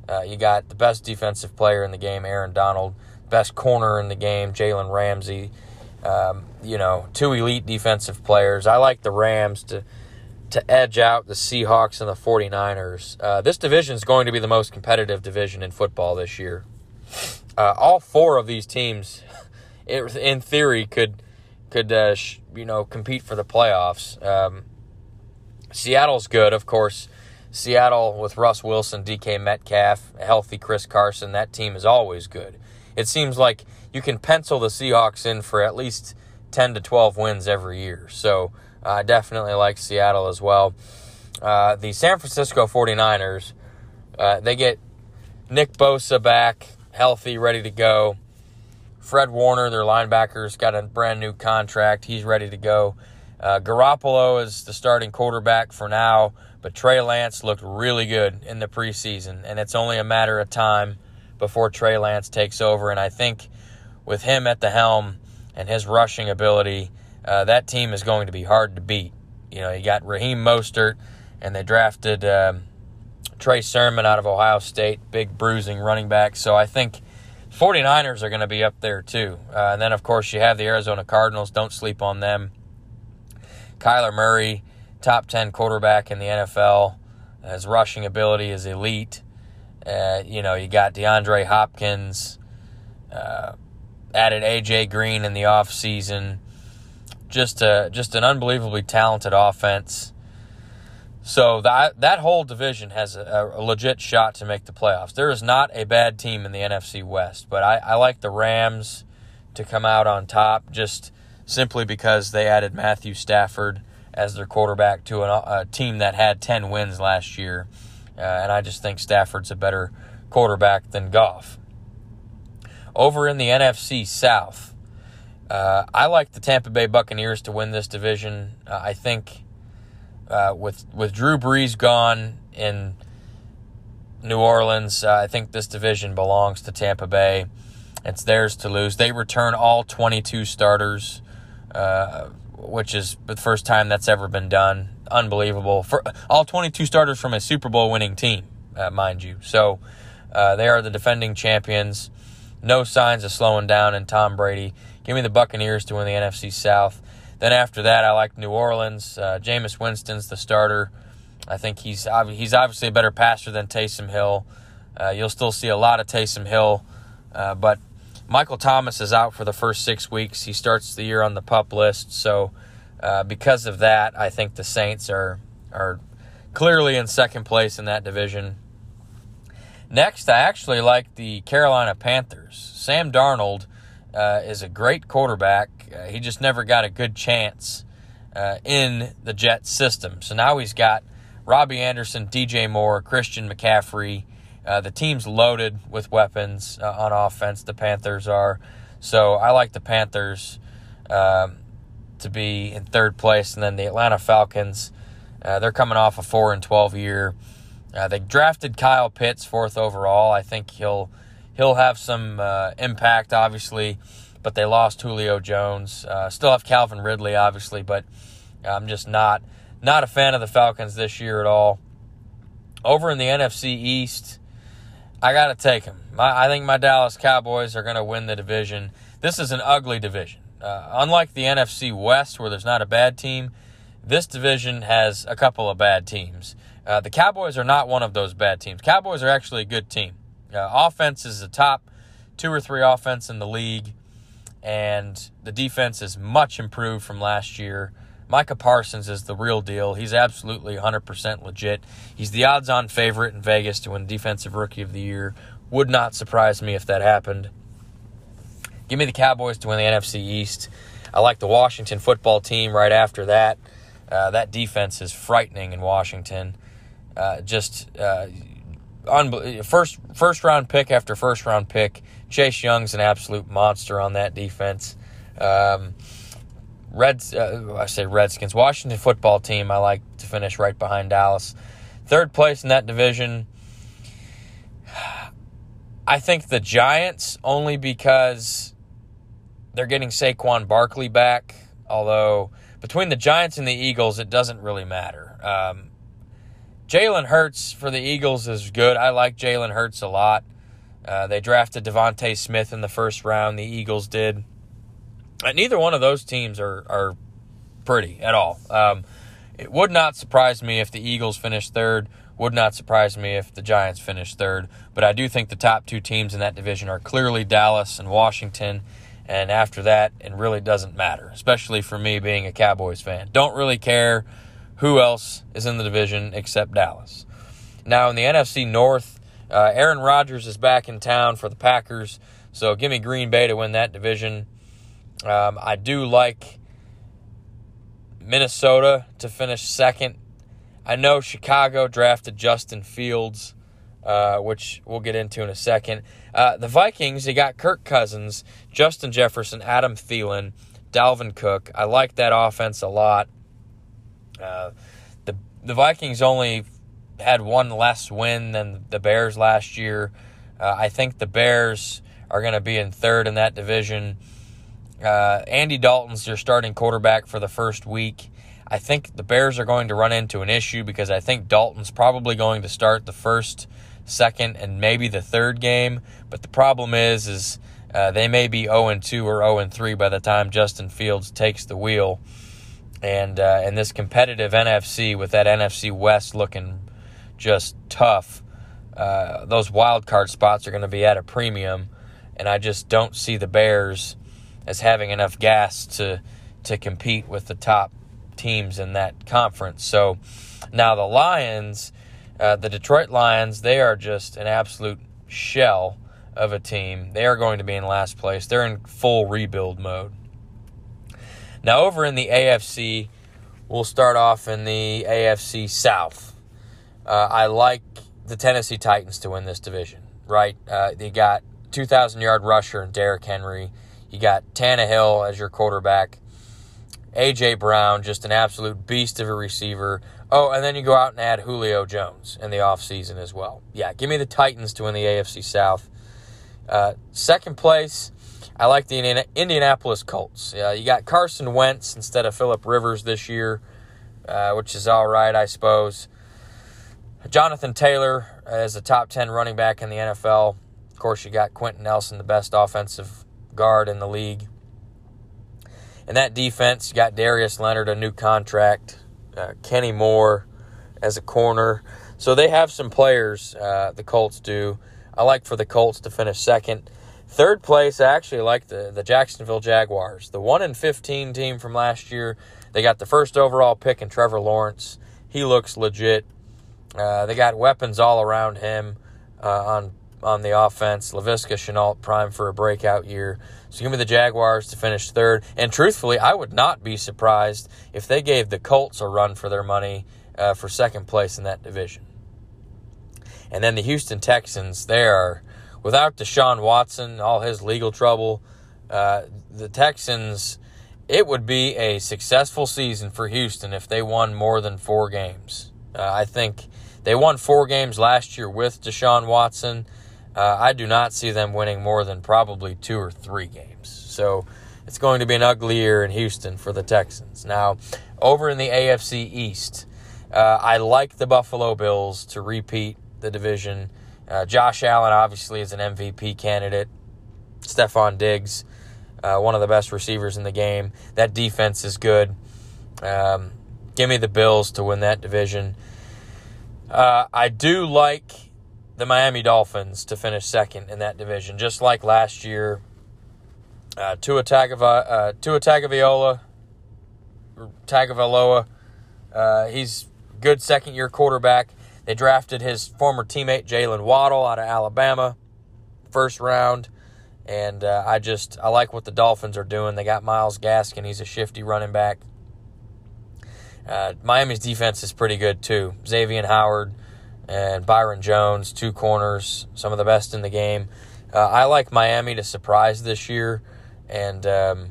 Uh, you got the best defensive player in the game, Aaron Donald, best corner in the game, Jalen Ramsey. Um, you know, two elite defensive players. I like the Rams to to edge out the Seahawks and the 49ers. Uh, this division is going to be the most competitive division in football this year. Uh, all four of these teams, in theory, could could uh, sh- you know compete for the playoffs. Um, Seattle's good, of course. Seattle with Russ Wilson, DK Metcalf, healthy Chris Carson, that team is always good. It seems like you can pencil the Seahawks in for at least 10 to 12 wins every year. So I uh, definitely like Seattle as well. Uh, the San Francisco 49ers, uh, they get Nick Bosa back, healthy, ready to go. Fred Warner, their linebackers, got a brand new contract. He's ready to go. Uh, Garoppolo is the starting quarterback for now, but Trey Lance looked really good in the preseason, and it's only a matter of time before Trey Lance takes over. And I think with him at the helm and his rushing ability, uh, that team is going to be hard to beat. You know, you got Raheem Mostert, and they drafted um, Trey Sermon out of Ohio State, big bruising running back. So I think 49ers are going to be up there too. Uh, and then, of course, you have the Arizona Cardinals. Don't sleep on them. Kyler Murray, top 10 quarterback in the NFL. His rushing ability is elite. Uh, you know, you got DeAndre Hopkins, uh, added AJ Green in the offseason. Just a, just an unbelievably talented offense. So that that whole division has a, a, legit shot to make the playoffs. There is not a bad team in the NFC West, but I, I like the Rams to come out on top. Just simply because they added Matthew Stafford as their quarterback to a, a team that had 10 wins last year. Uh, and I just think Stafford's a better quarterback than Goff. Over in the NFC South, uh, I like the Tampa Bay Buccaneers to win this division. Uh, I think uh, with with Drew Brees gone in New Orleans, uh, I think this division belongs to Tampa Bay. It's theirs to lose. They return all 22 starters uh, which is the first time that's ever been done. Unbelievable. For all 22 starters from a Super Bowl winning team, uh, mind you. So uh, they are the defending champions. No signs of slowing down in Tom Brady. Give me the Buccaneers to win the NFC South. Then after that, I like New Orleans. Uh, Jameis Winston's the starter. I think he's he's obviously a better passer than Taysom Hill. Uh, you'll still see a lot of Taysom Hill, uh, but Michael Thomas is out for the first six weeks. He starts the year on the pup list, so uh, because of that, I think the Saints are are clearly in second place in that division. Next, I actually like the Carolina Panthers. Sam Darnold uh, is a great quarterback. Uh, he just never got a good chance uh, in the Jets system. So now he's got Robbie Anderson, DJ Moore, Christian McCaffrey, uh, the team's loaded with weapons uh, on offense. The Panthers are. So I like the Panthers um, to be in third place. And then the Atlanta Falcons, uh, they're coming off a 4 and 12 year. Uh, they drafted Kyle Pitts fourth overall. I think he'll he'll have some impact, obviously, but they lost Julio Jones. Uh, still have Calvin Ridley, obviously, but I'm just not not a fan of the Falcons this year at all. Over in the NFC East, I got to take them. I think my Dallas Cowboys are going to win the division. This is an ugly division. Uh, unlike the NFC West, where there's not a bad team, this division has a couple of bad teams. Uh, the Cowboys are not one of those bad teams. Cowboys are actually a good team. Uh, offense is the top two or three offense in the league, and the defense is much improved from last year. Micah Parsons is the real deal. He's absolutely 100% legit. He's the odds on favorite in Vegas to win Defensive Rookie of the Year. Would not surprise me if that happened. Give me the Cowboys to win the NFC East. I like the Washington football team right after that. Uh, that defense is frightening in Washington. Uh, just uh, first first round pick after first round pick. Chase Young's an absolute monster on that defense. Um, Reds, uh, I say Redskins, Washington football team. I like to finish right behind Dallas, third place in that division. I think the Giants only because they're getting Saquon Barkley back. Although between the Giants and the Eagles, it doesn't really matter. Um, Jalen Hurts for the Eagles is good. I like Jalen Hurts a lot. Uh, they drafted DeVonta Smith in the first round. The Eagles did. Uh, neither one of those teams are are pretty at all. Um, it would not surprise me if the Eagles finished third. Would not surprise me if the Giants finished third. But I do think the top two teams in that division are clearly Dallas and Washington. And after that, it really doesn't matter, especially for me being a Cowboys fan. Don't really care who else is in the division except Dallas. Now, in the NFC North, uh, Aaron Rodgers is back in town for the Packers. So give me Green Bay to win that division. Um, I do like Minnesota to finish second. I know Chicago drafted Justin Fields, uh, which we'll get into in a second. Uh, the Vikings, they got Kirk Cousins, Justin Jefferson, Adam Thielen, Dalvin Cook. I like that offense a lot. Uh, the the Vikings only had one less win than the Bears last year. Uh, I think the Bears are going to be in third in that division. Uh, Andy Dalton's your starting quarterback for the first week. I think the Bears are going to run into an issue because I think Dalton's probably going to start the first, second, and maybe the third game. But the problem is, is uh, they may be 0 2 or 0 3 by the time Justin Fields takes the wheel. And uh, in this competitive NFC, with that NFC West looking just tough, uh, those wild card spots are going to be at a premium. And I just don't see the Bears as having enough gas to to compete with the top teams in that conference. So now the Lions, uh, the Detroit Lions, they are just an absolute shell of a team. They are going to be in last place. They're in full rebuild mode. Now over in the AFC, we'll start off in the AFC South. Uh, I like the Tennessee Titans to win this division. Right? Uh, they got 2,000 yard rusher and Derrick Henry. You got Tannehill as your quarterback. A.J. Brown, just an absolute beast of a receiver. Oh, and then you go out and add Julio Jones in the offseason as well. Yeah, give me the Titans to win the AFC South. Uh, second place, I like the Indianapolis Colts. Yeah, you got Carson Wentz instead of Philip Rivers this year, uh, which is all right, I suppose. Jonathan Taylor as a top 10 running back in the NFL. Of course, you got Quenton Nelson, the best offensive guard in the league. And that defense, you got Darius Leonard, a new contract, uh, Kenny Moore as a corner. So they have some players, uh, the Colts do. I like for the Colts to finish second. Third place, I actually like the, the Jacksonville Jaguars. The 1 in 15 team from last year. They got the first overall pick in Trevor Lawrence. He looks legit. Uh, they got weapons all around him uh, on on the offense. Laviska Shenault prime for a breakout year. So give me the Jaguars to finish third. And truthfully, I would not be surprised if they gave the Colts a run for their money uh, for second place in that division. And then the Houston Texans, they are without Deshaun Watson, all his legal trouble. Uh, the Texans, it would be a successful season for Houston if they won more than four games. Uh, I think they won four games last year with Deshaun Watson. Uh, I do not see them winning more than probably two or three games. So it's going to be an ugly year in Houston for the Texans. Now, over in the AFC East, uh, I like the Buffalo Bills to repeat the division. Uh, Josh Allen obviously is an MVP candidate. Stefon Diggs, uh, one of the best receivers in the game. That defense is good. Um, give me the Bills to win that division. Uh, I do like the Miami Dolphins to finish second in that division, just like last year. Uh, Tua, Tagava, uh, Tua Tagovailoa, Tagovailoa, uh, he's good second year quarterback. They drafted his former teammate Jaylen Waddle out of Alabama, first round, and uh, I just I like what the Dolphins are doing. They got Myles Gaskin; he's a shifty running back. Uh, Miami's defense is pretty good too. Xavier Howard, and Byron Jones, two corners, some of the best in the game. Uh, I like Miami to surprise this year and um,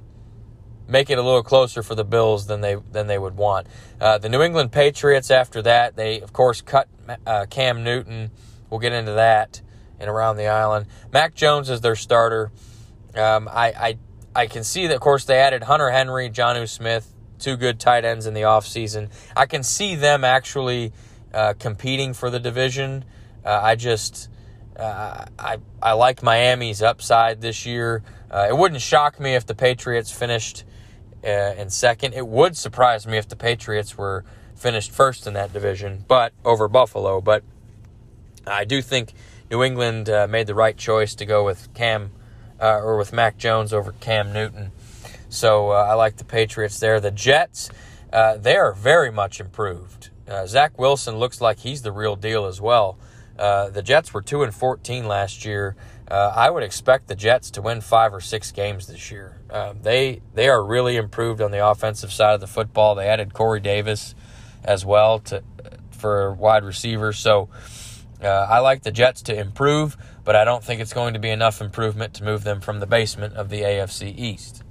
make it a little closer for the Bills than they than they would want. Uh, the New England Patriots, after that, they of course cut uh, Cam Newton. We'll get into that and around the island. Mac Jones is their starter. Um, I, I I can see that, of course, they added Hunter Henry, Jonnu Smith, two good tight ends in the offseason. I can see them actually uh, competing for the division. Uh, I just uh, I I like Miami's upside this year. Uh, it wouldn't shock me if the Patriots finished uh, in second. It would surprise me if the Patriots were finished first in that division, but over Buffalo. But I do think New England uh, made the right choice to go with Cam or with Mac Jones over Cam Newton. So uh, I like the Patriots there. The Jets, uh, they are very much improved. Uh, Zach Wilson looks like he's the real deal as well. Uh, the Jets were two and fourteen last year. I would expect the Jets to win five or six games this year. they they are really improved on the offensive side of the football. They added Corey Davis as well to for wide receivers. So uh, I like the Jets to improve, but I don't think it's going to be enough improvement to move them from the basement of the AFC East.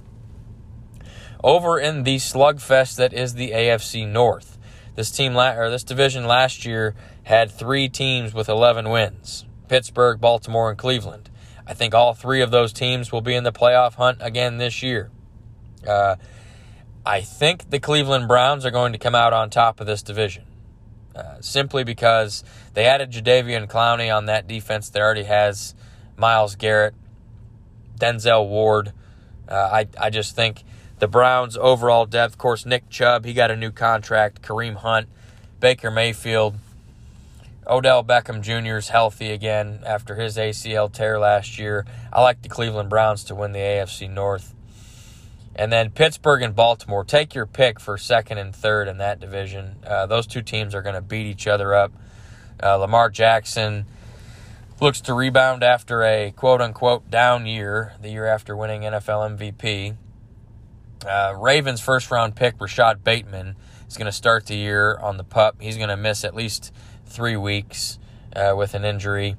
Over in the slugfest that is the AFC North, this team or this division last year had three teams with 11 wins: Pittsburgh, Baltimore, and Cleveland. I think all three of those teams will be in the playoff hunt again this year. Uh, I think the Cleveland Browns are going to come out on top of this division. Uh, simply because they added Jadeveon Clowney on that defense that already has Myles Garrett, Denzel Ward. Uh, I, I just think the Browns' overall depth, of course, Nick Chubb, he got a new contract, Kareem Hunt, Baker Mayfield, Odell Beckham Jr. is healthy again after his ACL tear last year. I like the Cleveland Browns to win the AFC North. And then Pittsburgh and Baltimore, take your pick for second and third in that division. Uh, those two teams are going to beat each other up. Uh, Lamar Jackson looks to rebound after a quote unquote down year, the year after winning NFL MVP. Uh, Ravens first round pick, Rashod Bateman, is going to start the year on the pup. He's going to miss at least three weeks uh, with an injury.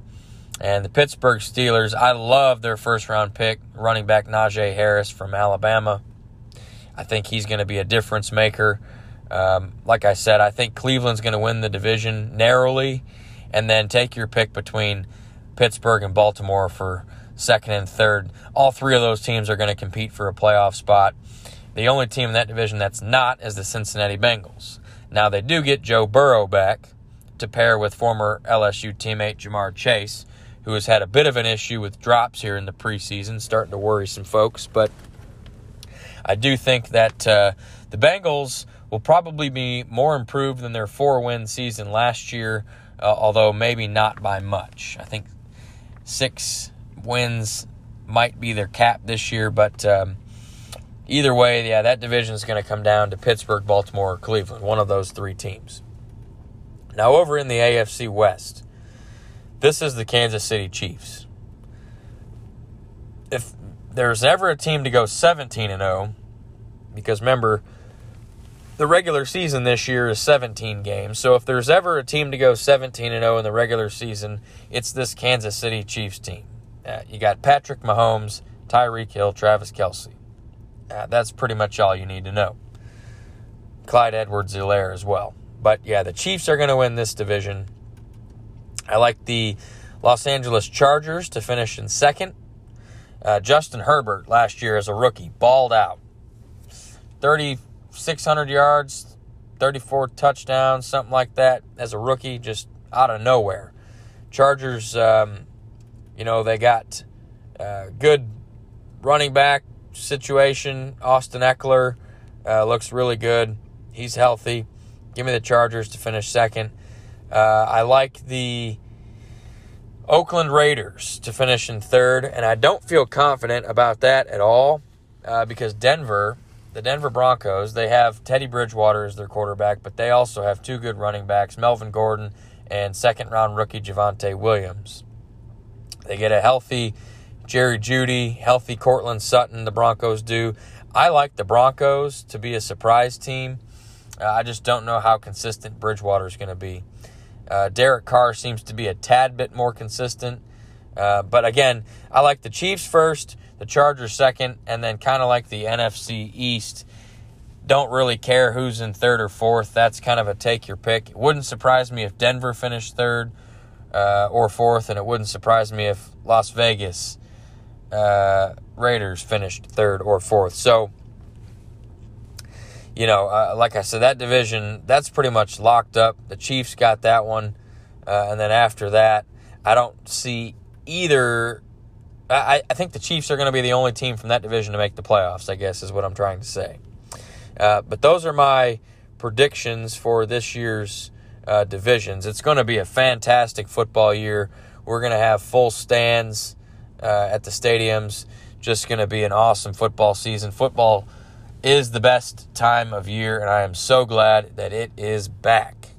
And the Pittsburgh Steelers, I love their first round pick, running back Najee Harris from Alabama. I think he's going to be a difference maker. Um, like I said, I think Cleveland's going to win the division narrowly, and then take your pick between Pittsburgh and Baltimore for second and third. All three of those teams are going to compete for a playoff spot. The only team in that division that's not is the Cincinnati Bengals. Now, they do get Joe Burrow back to pair with former LSU teammate Ja'Marr Chase, who has had a bit of an issue with drops here in the preseason, starting to worry some folks. But I do think that uh, the Bengals will probably be more improved than their four win season last year, uh, although maybe not by much. I think six wins might be their cap this year, but um, either way, yeah, that division is going to come down to Pittsburgh, Baltimore, or Cleveland, one of those three teams. Now, over in the AFC West, this is the Kansas City Chiefs. If there's ever a team to go 17 and 0 because remember the regular season this year is 17 games. So if there's ever a team to go 17 and 0 in the regular season, it's this Kansas City Chiefs team. Uh, you got Patrick Mahomes, Tyreek Hill, Travis Kelce. Uh, that's pretty much all you need to know. Clyde Edwards-Helaire as well. But yeah, the Chiefs are going to win this division. I like the Los Angeles Chargers to finish in second. Uh, Justin Herbert last year as a rookie balled out. 3,600 yards, 34 touchdowns, something like that as a rookie, just out of nowhere. Chargers, um, you know, they got uh, good running back situation. Austin Ekeler uh, looks really good. He's healthy. Give me the Chargers to finish second. Uh, I like the Oakland Raiders to finish in third, and I don't feel confident about that at all uh, because Denver, the Denver Broncos, they have Teddy Bridgewater as their quarterback, but they also have two good running backs, Melvin Gordon and second round rookie Javonte Williams. They get a healthy Jerry Jeudy, healthy Courtland Sutton, the Broncos do. I like the Broncos to be a surprise team. Uh, I just don't know how consistent Bridgewater is going to be. Uh, Derek Carr seems to be a tad bit more consistent. Uh, but again, I like the Chiefs first, the Chargers second, and then kind of like the NFC East. Don't really care who's in third or fourth. That's kind of a take your pick. It wouldn't surprise me if Denver finished third uh, or fourth, and it wouldn't surprise me if Las Vegas uh, Raiders finished third or fourth. So you know, uh, like I said, that division that's pretty much locked up. The Chiefs got that one, uh, and then after that, I don't see either. I, I think the Chiefs are going to be the only team from that division to make the playoffs. I guess is what I'm trying to say. Uh, but those are my predictions for this year's uh, divisions. It's going to be a fantastic football year. We're going to have full stands uh, at the stadiums. Just going to be an awesome football season. Football is the best time of year, and I am so glad that it is back.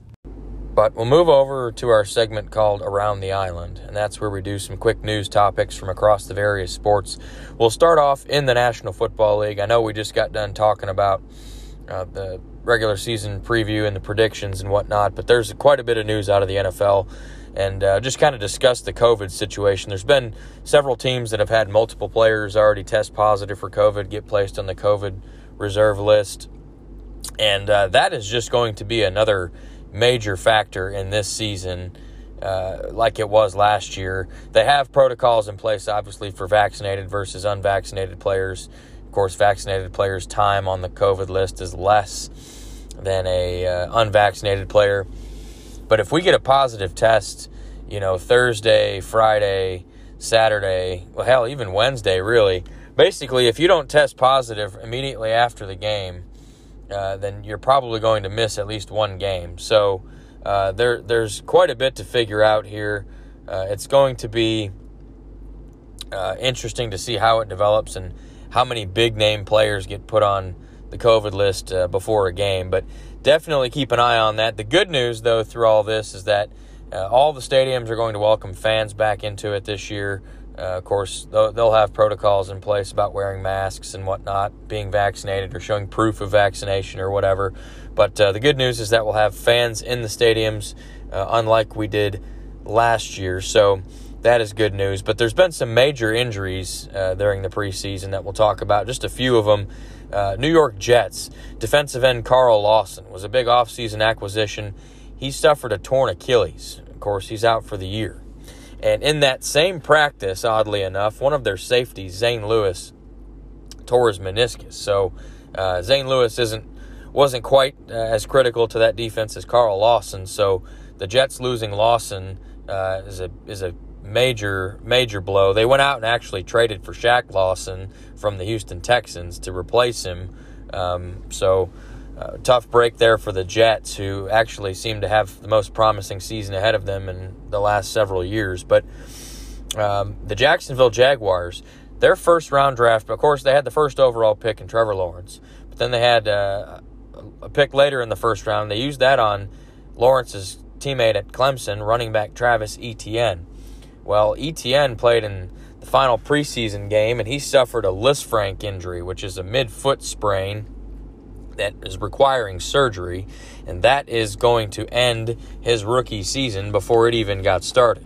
But we'll move over to our segment called Around the Island, and that's where we do some quick news topics from across the various sports. We'll start off in the National Football League. I know we just got done talking about uh, the regular season preview and the predictions and whatnot, but there's quite a bit of news out of the NFL and uh, just kind of discuss the COVID situation. There's been several teams that have had multiple players already test positive for COVID, get placed on the COVID reserve list. And uh, that is just going to be another major factor in this season, uh, like it was last year. They have protocols in place, obviously, for vaccinated versus unvaccinated players. Of course, vaccinated players' time on the COVID list is less than a uh, unvaccinated player. But if we get a positive test, you know, Thursday, Friday, Saturday, well, hell, even Wednesday, really. Basically, if you don't test positive immediately after the game, uh, then you're probably going to miss at least one game. So uh, there, there's quite a bit to figure out here. Uh, it's going to be uh, interesting to see how it develops and how many big name players get put on the COVID list uh, before a game. But definitely keep an eye on that. The good news, though, through all this is that uh, all the stadiums are going to welcome fans back into it this year. Uh, of course, they'll, they'll, have protocols in place about wearing masks and whatnot, being vaccinated or showing proof of vaccination or whatever. But uh, the good news is that we'll have fans in the stadiums, uh, unlike we did last year. So that is good news. But there's been some major injuries uh, during the preseason that we'll talk about, just a few of them. Uh, New York Jets defensive end Carl Lawson was a big offseason acquisition. He suffered a torn Achilles. Of course, he's out for the year. And in that same practice, oddly enough, one of their safeties, Zane Lewis, tore his meniscus. So uh, Zane Lewis isn't wasn't quite uh, as critical to that defense as Carl Lawson. So the Jets losing Lawson uh, is a is a major major blow. They went out and actually traded for Shaq Lawson from the Houston Texans to replace him. Um, so uh, tough break there for the Jets, who actually seem to have the most promising season ahead of them in the last several years. But um, the Jacksonville Jaguars, their first round draft, of course, they had the first overall pick in Trevor Lawrence, but then they had uh, a pick later in the first round. They used that on Lawrence's teammate at Clemson, running back Travis Etienne. Well, Etienne played in the final preseason game and he suffered a Lisfranc injury, which is a midfoot sprain that is requiring surgery, and that is going to end his rookie season before it even got started.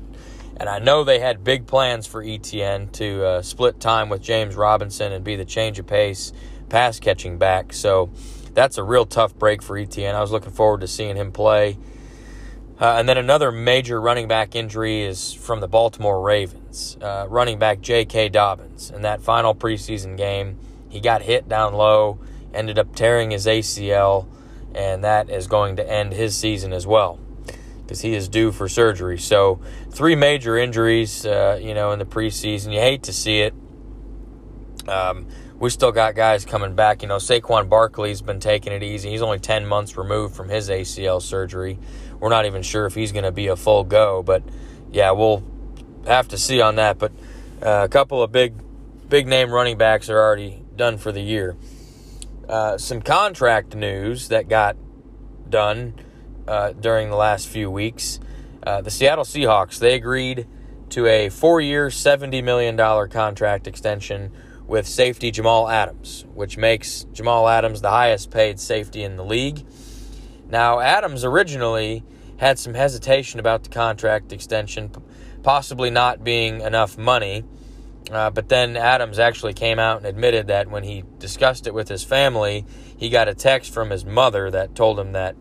And I know they had big plans for Etienne to uh, split time with James Robinson and be the change of pace pass catching back. So that's a real tough break for Etienne. I was looking forward to seeing him play. Uh, and then another major running back injury is from the Baltimore Ravens. Uh, running back J.K. Dobbins. In that final preseason game, he got hit down low, ended up tearing his ACL, and that is going to end his season as well because he is due for surgery. So, three major injuries, uh, you know, in the preseason. You hate to see it. Um, we still got guys coming back. You know, Saquon Barkley's been taking it easy. He's only 10 months removed from his ACL surgery. We're not even sure if he's going to be a full go, but yeah, we'll have to see on that. But uh, a couple of big, big name running backs are already done for the year. Uh, some contract news that got done uh, during the last few weeks. Uh, the Seattle Seahawks they agreed to a four-year, seventy million dollar contract extension with safety Jamal Adams, which makes Jamal Adams the highest paid safety in the league. Now, Adams originally had some hesitation about the contract extension, possibly not being enough money. Uh, but then Adams actually came out and admitted that when he discussed it with his family, he got a text from his mother that told him that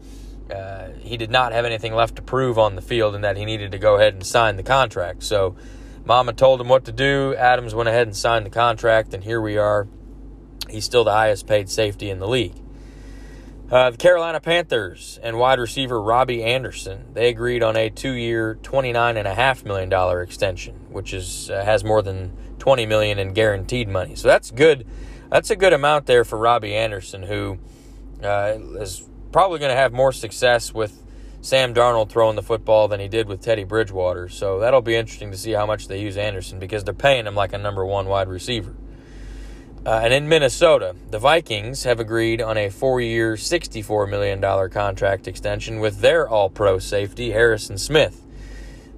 uh, he did not have anything left to prove on the field and that he needed to go ahead and sign the contract. So, Mama told him what to do. Adams went ahead and signed the contract, and here we are. He's still the highest paid safety in the league. Uh, the Carolina Panthers and wide receiver Robbie Anderson they agreed on a two-year, twenty-nine and a half million dollar extension, which is uh, has more than twenty million in guaranteed money. So that's good. That's a good amount there for Robbie Anderson, who uh, is probably going to have more success with Sam Darnold throwing the football than he did with Teddy Bridgewater. So that'll be interesting to see how much they use Anderson because they're paying him like a number one wide receiver. Uh, and in Minnesota, the Vikings have agreed on a four year, $64 million contract extension with their all pro safety, Harrison Smith.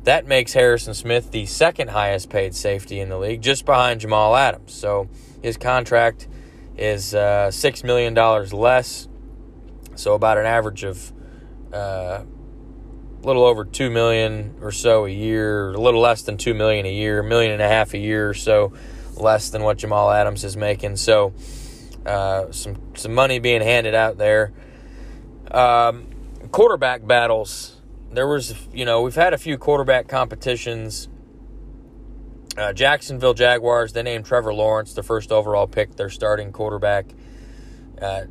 That makes Harrison Smith the second highest paid safety in the league, just behind Jamal Adams. So his contract is uh, $6 million less, so about an average of uh, a little over 2 million or so a year, a little less than 2 million a year, a million and a half a year or so less than what Jamal Adams is making. So uh, some some money being handed out there. Um, quarterback battles. There was, you know, we've had a few quarterback competitions. Uh, Jacksonville Jaguars, they named Trevor Lawrence the first overall pick, their starting quarterback. Uh,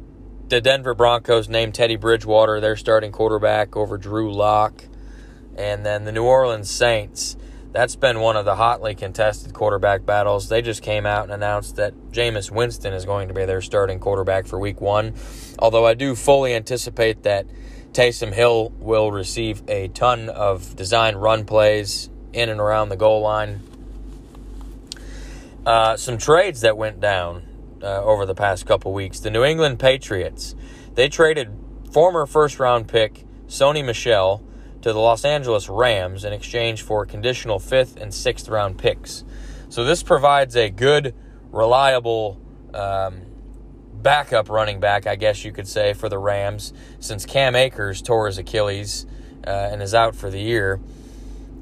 the Denver Broncos named Teddy Bridgewater their starting quarterback over Drew Lock. And then the New Orleans Saints that's been one of the hotly contested quarterback battles. They just came out and announced that Jameis Winston is going to be their starting quarterback for week one. Although I do fully anticipate that Taysom Hill will receive a ton of design run plays in and around the goal line. Uh, some trades that went down uh, over the past couple weeks. The New England Patriots, they traded former first round pick Sony Michel to the Los Angeles Rams in exchange for conditional fifth and sixth round picks. So this provides a good, reliable um, backup running back, I guess you could say, for the Rams, since Cam Akers tore his Achilles uh, and is out for the year.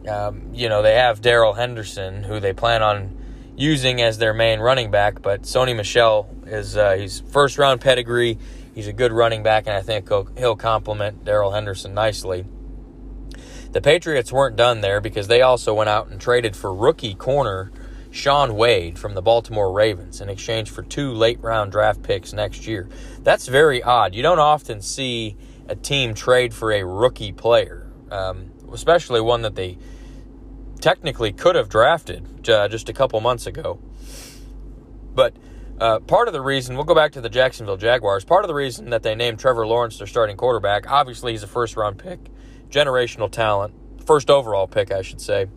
Um, you know, they have Darrell Henderson, who they plan on using as their main running back, but Sony Michel is uh, he's first round pedigree. He's a good running back, and I think he'll, he'll complement Darrell Henderson nicely. The Patriots weren't done there because they also went out and traded for rookie corner Shaun Wade from the Baltimore Ravens in exchange for two late round draft picks next year. That's very odd. You don't often see a team trade for a rookie player, um, especially one that they technically could have drafted uh, just a couple months ago. But uh, part of the reason, we'll go back to the Jacksonville Jaguars, part of the reason that they named Trevor Lawrence their starting quarterback, obviously he's a first round pick generational talent, first overall pick, I should say.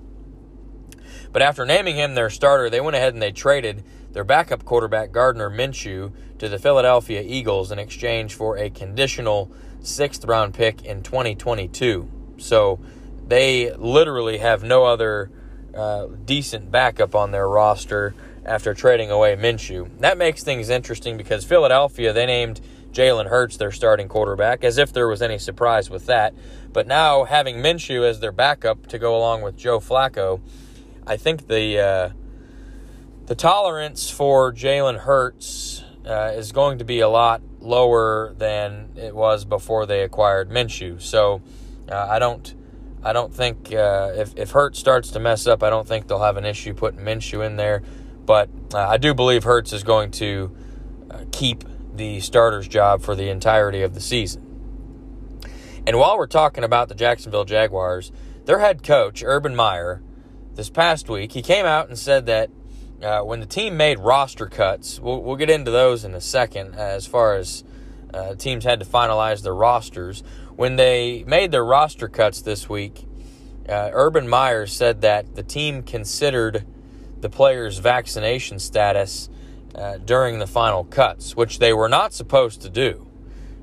But after naming him their starter, they went ahead and they traded their backup quarterback, Gardner Minshew, to the Philadelphia Eagles in exchange for a conditional sixth round pick in 2022. So they literally have no other uh, decent backup on their roster after trading away Minshew. That makes things interesting because Philadelphia, they named Jalen Hurts their starting quarterback, as if there was any surprise with that. But now having Minshew as their backup to go along with Joe Flacco, I think the uh, the tolerance for Jalen Hurts uh, is going to be a lot lower than it was before they acquired Minshew. So uh, I don't. I don't think uh, if if Hurts starts to mess up, I don't think they'll have an issue putting Minshew in there. But uh, I do believe Hurts is going to uh, keep the starter's job for the entirety of the season. And while we're talking about the Jacksonville Jaguars, their head coach, Urban Meyer, this past week, he came out and said that uh, when the team made roster cuts, we'll, we'll, get into those in a second as far as uh, teams had to finalize their rosters. When they made their roster cuts this week, uh, Urban Meyer said that the team considered the players' vaccination status uh, during the final cuts, which they were not supposed to do.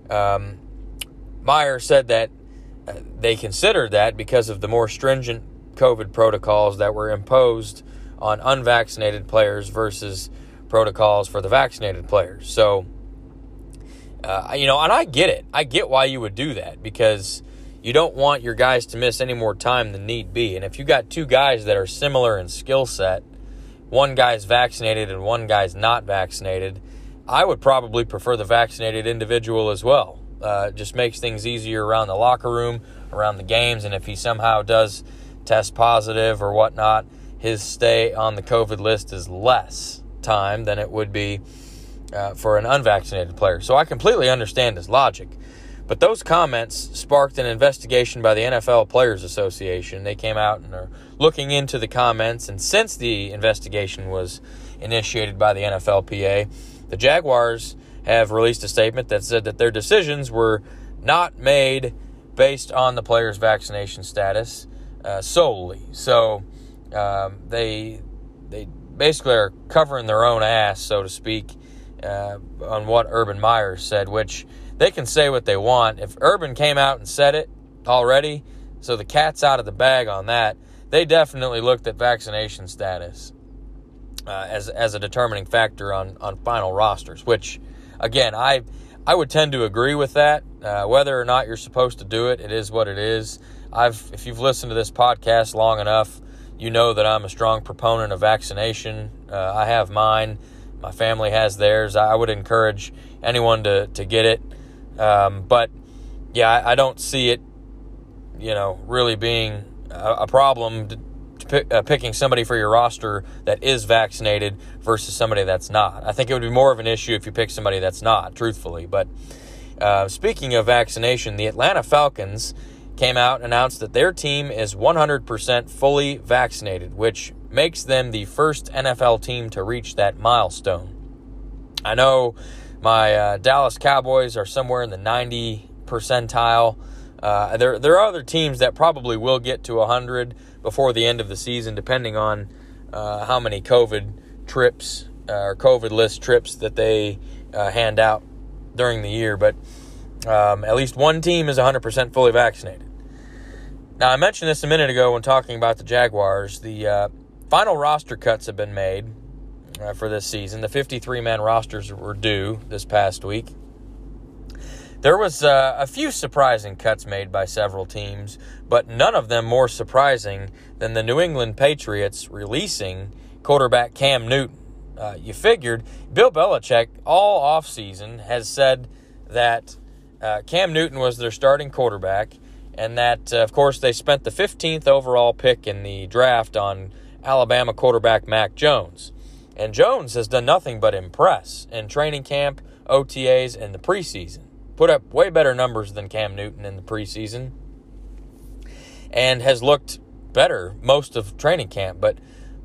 Um, Meyer said that uh, they considered that because of the more stringent COVID protocols that were imposed on unvaccinated players versus protocols for the vaccinated players. So, uh, you know, and I get it. I get why you would do that because you don't want your guys to miss any more time than need be. And if you got two guys that are similar in skill set, one guy's vaccinated and one guy's not vaccinated, I would probably prefer the vaccinated individual as well. Uh, just makes things easier around the locker room, around the games, and if he somehow does test positive or whatnot, his stay on the COVID list is less time than it would be uh, for an unvaccinated player. So I completely understand his logic. But those comments sparked an investigation by the NFL Players Association. They came out and are looking into the comments, and since the investigation was initiated by the NFLPA, the Jaguars have released a statement that said that their decisions were not made based on the player's vaccination status uh, solely. So um, they they basically are covering their own ass, so to speak, uh, on what Urban Meyer said, which they can say what they want. If Urban came out and said it already, so the cat's out of the bag on that, they definitely looked at vaccination status uh, as as a determining factor on on final rosters. Which, again, I I would tend to agree with that. Uh, whether or not you're supposed to do it, it is what it is. I've if you've listened to this podcast long enough, you know that I'm a strong proponent of vaccination. Uh, I have mine. My family has theirs. I would encourage anyone to to get it. Um, but yeah, I, I, don't see it, you know, really being a, problem to pick, uh, picking somebody for your roster that is vaccinated versus somebody that's not. I think it would be more of an issue if you pick somebody that's not, truthfully. But uh, speaking of vaccination, the Atlanta Falcons came out and announced that their team is 100% fully vaccinated, which makes them the first NFL team to reach that milestone. I know my uh, Dallas Cowboys are somewhere in the 90 percentile. Uh, there, there are other teams that probably will get to 100 before the end of the season, depending on uh, how many COVID trips uh, or COVID list trips that they uh, hand out during the year. But um, at least one team is 100% fully vaccinated. Now, I mentioned this a minute ago when talking about the Jaguars. The uh, final roster cuts have been made uh, for this season. The 53 man rosters were due this past week. There was uh, a few surprising cuts made by several teams, but none of them more surprising than the New England Patriots releasing quarterback Cam Newton. Uh, you figured Bill Belichick all offseason has said that uh, Cam Newton was their starting quarterback, and that, uh, of course, they spent the 15th overall pick in the draft on Alabama quarterback Mac Jones. And Jones has done nothing but impress in training camp, OTAs, and the preseason. Put up way better numbers than Cam Newton in the preseason and has looked better most of training camp. But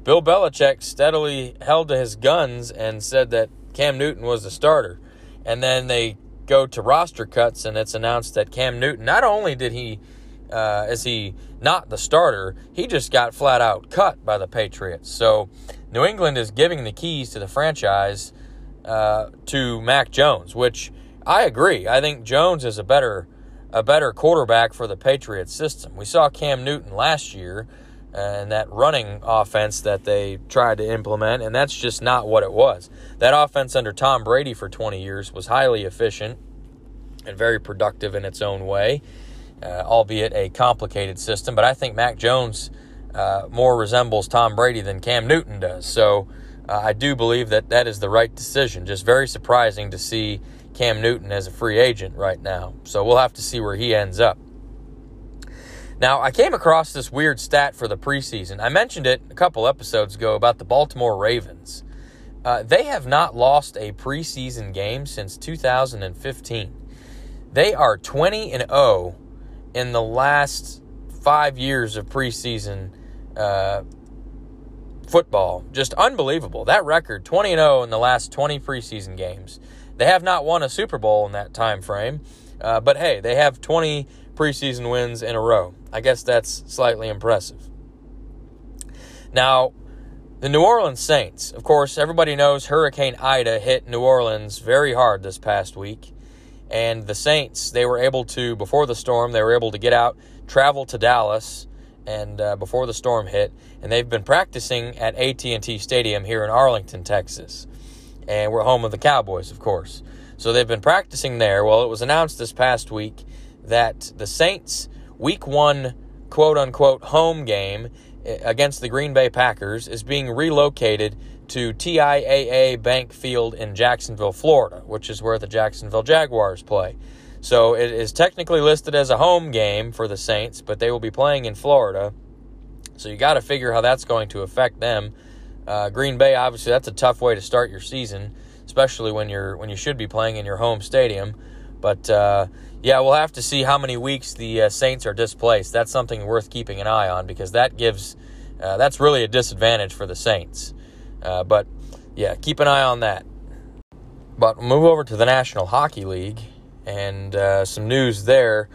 Bill Belichick steadily held to his guns and said that Cam Newton was the starter. And then they go to roster cuts, and it's announced that Cam Newton not only did he uh, is he not the starter, he just got flat out cut by the Patriots. So New England is giving the keys to the franchise uh, to Mac Jones, which I agree. I think Jones is a better a better quarterback for the Patriots system. We saw Cam Newton last year and that running offense that they tried to implement, and that's just not what it was. That offense under Tom Brady for 20 years was highly efficient and very productive in its own way, uh, albeit a complicated system. But I think Mac Jones uh, more resembles Tom Brady than Cam Newton does. So uh, I do believe that that is the right decision. Just very surprising to see Cam Newton as a free agent right now. So we'll have to see where he ends up. Now, I came across this weird stat for the preseason. I mentioned it a couple episodes ago about the Baltimore Ravens. Uh, they have not lost a preseason game since 2015. They are 20 and 0 in the last five years of preseason uh, football. Just unbelievable. That record, 20 and 0 in the last 20 preseason games. They have not won a Super Bowl in that time frame, uh, but hey, they have 20 preseason wins in a row. I guess that's slightly impressive. Now, the New Orleans Saints, of course, everybody knows Hurricane Ida hit New Orleans very hard this past week. And the Saints, they were able to, before the storm, they were able to get out, travel to Dallas, and uh, before the storm hit, and they've been practicing at AT&T Stadium here in Arlington, Texas, and we're home of the Cowboys, of course. So they've been practicing there. Well, it was announced this past week that the Saints' Week One quote unquote home game eh, against the Green Bay Packers is being relocated to TIAA Bank Field in Jacksonville, Florida, which is where the Jacksonville Jaguars play. So it is technically listed as a home game for the Saints, but they will be playing in Florida. So you got to figure how that's going to affect them. Uh, Green Bay, obviously, that's a tough way to start your season, especially when you're when you should be playing in your home stadium. But uh, yeah, we'll have to see how many weeks the uh, Saints are displaced. That's something worth keeping an eye on because that gives uh, that's really a disadvantage for the Saints. Uh, but yeah, keep an eye on that. But move over to the National Hockey League and uh, some news there.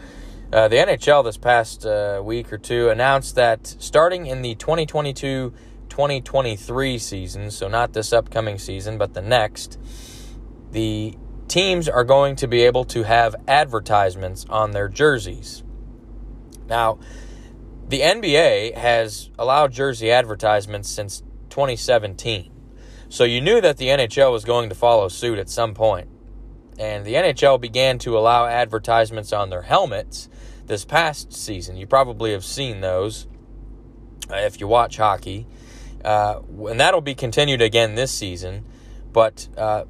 The NHL this past week or two announced that starting in the 2022 2023 season, so not this upcoming season, but the next, the teams are going to be able to have advertisements on their jerseys. Now, the NBA has allowed jersey advertisements since 2017. So you knew that the NHL was going to follow suit at some point. And the NHL began to allow advertisements on their helmets this past season. You probably have seen those uh, if you watch hockey. Uh, and that'll be continued again this season. But uh,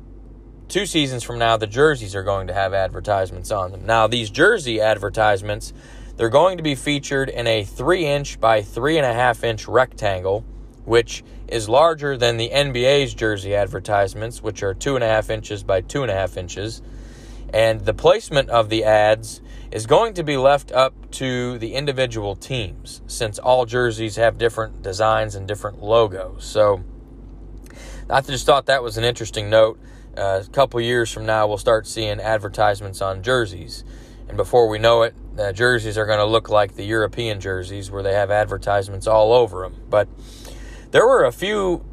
two seasons from now, the jerseys are going to have advertisements on them. Now, these jersey advertisements, they're going to be featured in a three inch by three and a half inch rectangle, which is larger than the NBA's jersey advertisements, which are two and a half inches by two and a half inches. And the placement of the ads is going to be left up to the individual teams since all jerseys have different designs and different logos. So I just thought that was an interesting note. Uh, a couple years from now, we'll start seeing advertisements on jerseys. And before we know it, the jerseys are going to look like the European jerseys where they have advertisements all over them. But there were a few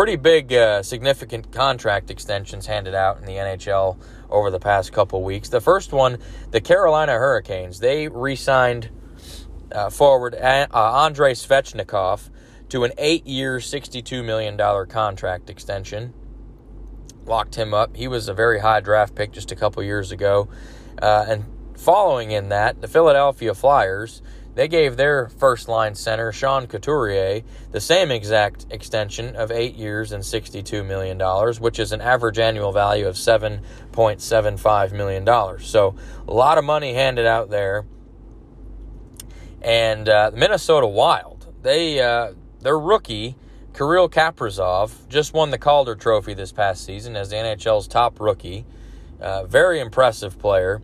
pretty big, uh, significant contract extensions handed out in the NHL over the past couple weeks. The first one, the Carolina Hurricanes, they re signed uh, forward uh, Andrei Svechnikov to an eight year, $62 million contract extension. Locked him up. He was a very high draft pick just a couple years ago. Uh, and following in that, the Philadelphia Flyers they gave their first line center, Sean Couturier, the same exact extension of eight years and $62 million, which is an average annual value of $7.75 million. So a lot of money handed out there. And uh, Minnesota Wild, they uh, their rookie, Kirill Kaprizov, just won the Calder Trophy this past season as the NHL's top rookie. Uh, very impressive player.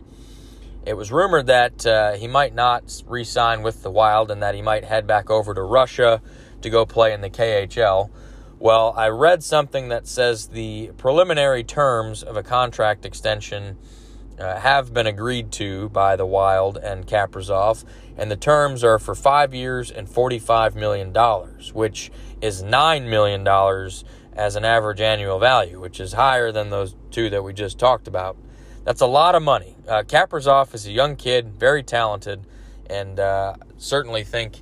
It was rumored that uh, he might not re sign with the Wild and that he might head back over to Russia to go play in the KHL. Well, I read something that says the preliminary terms of a contract extension uh, have been agreed to by the Wild and Kaprizov, and the terms are for five years and $45 million, which is $9 million as an average annual value, which is higher than those two that we just talked about. That's a lot of money. Uh, Kaprizov is a young kid, very talented, and uh, certainly think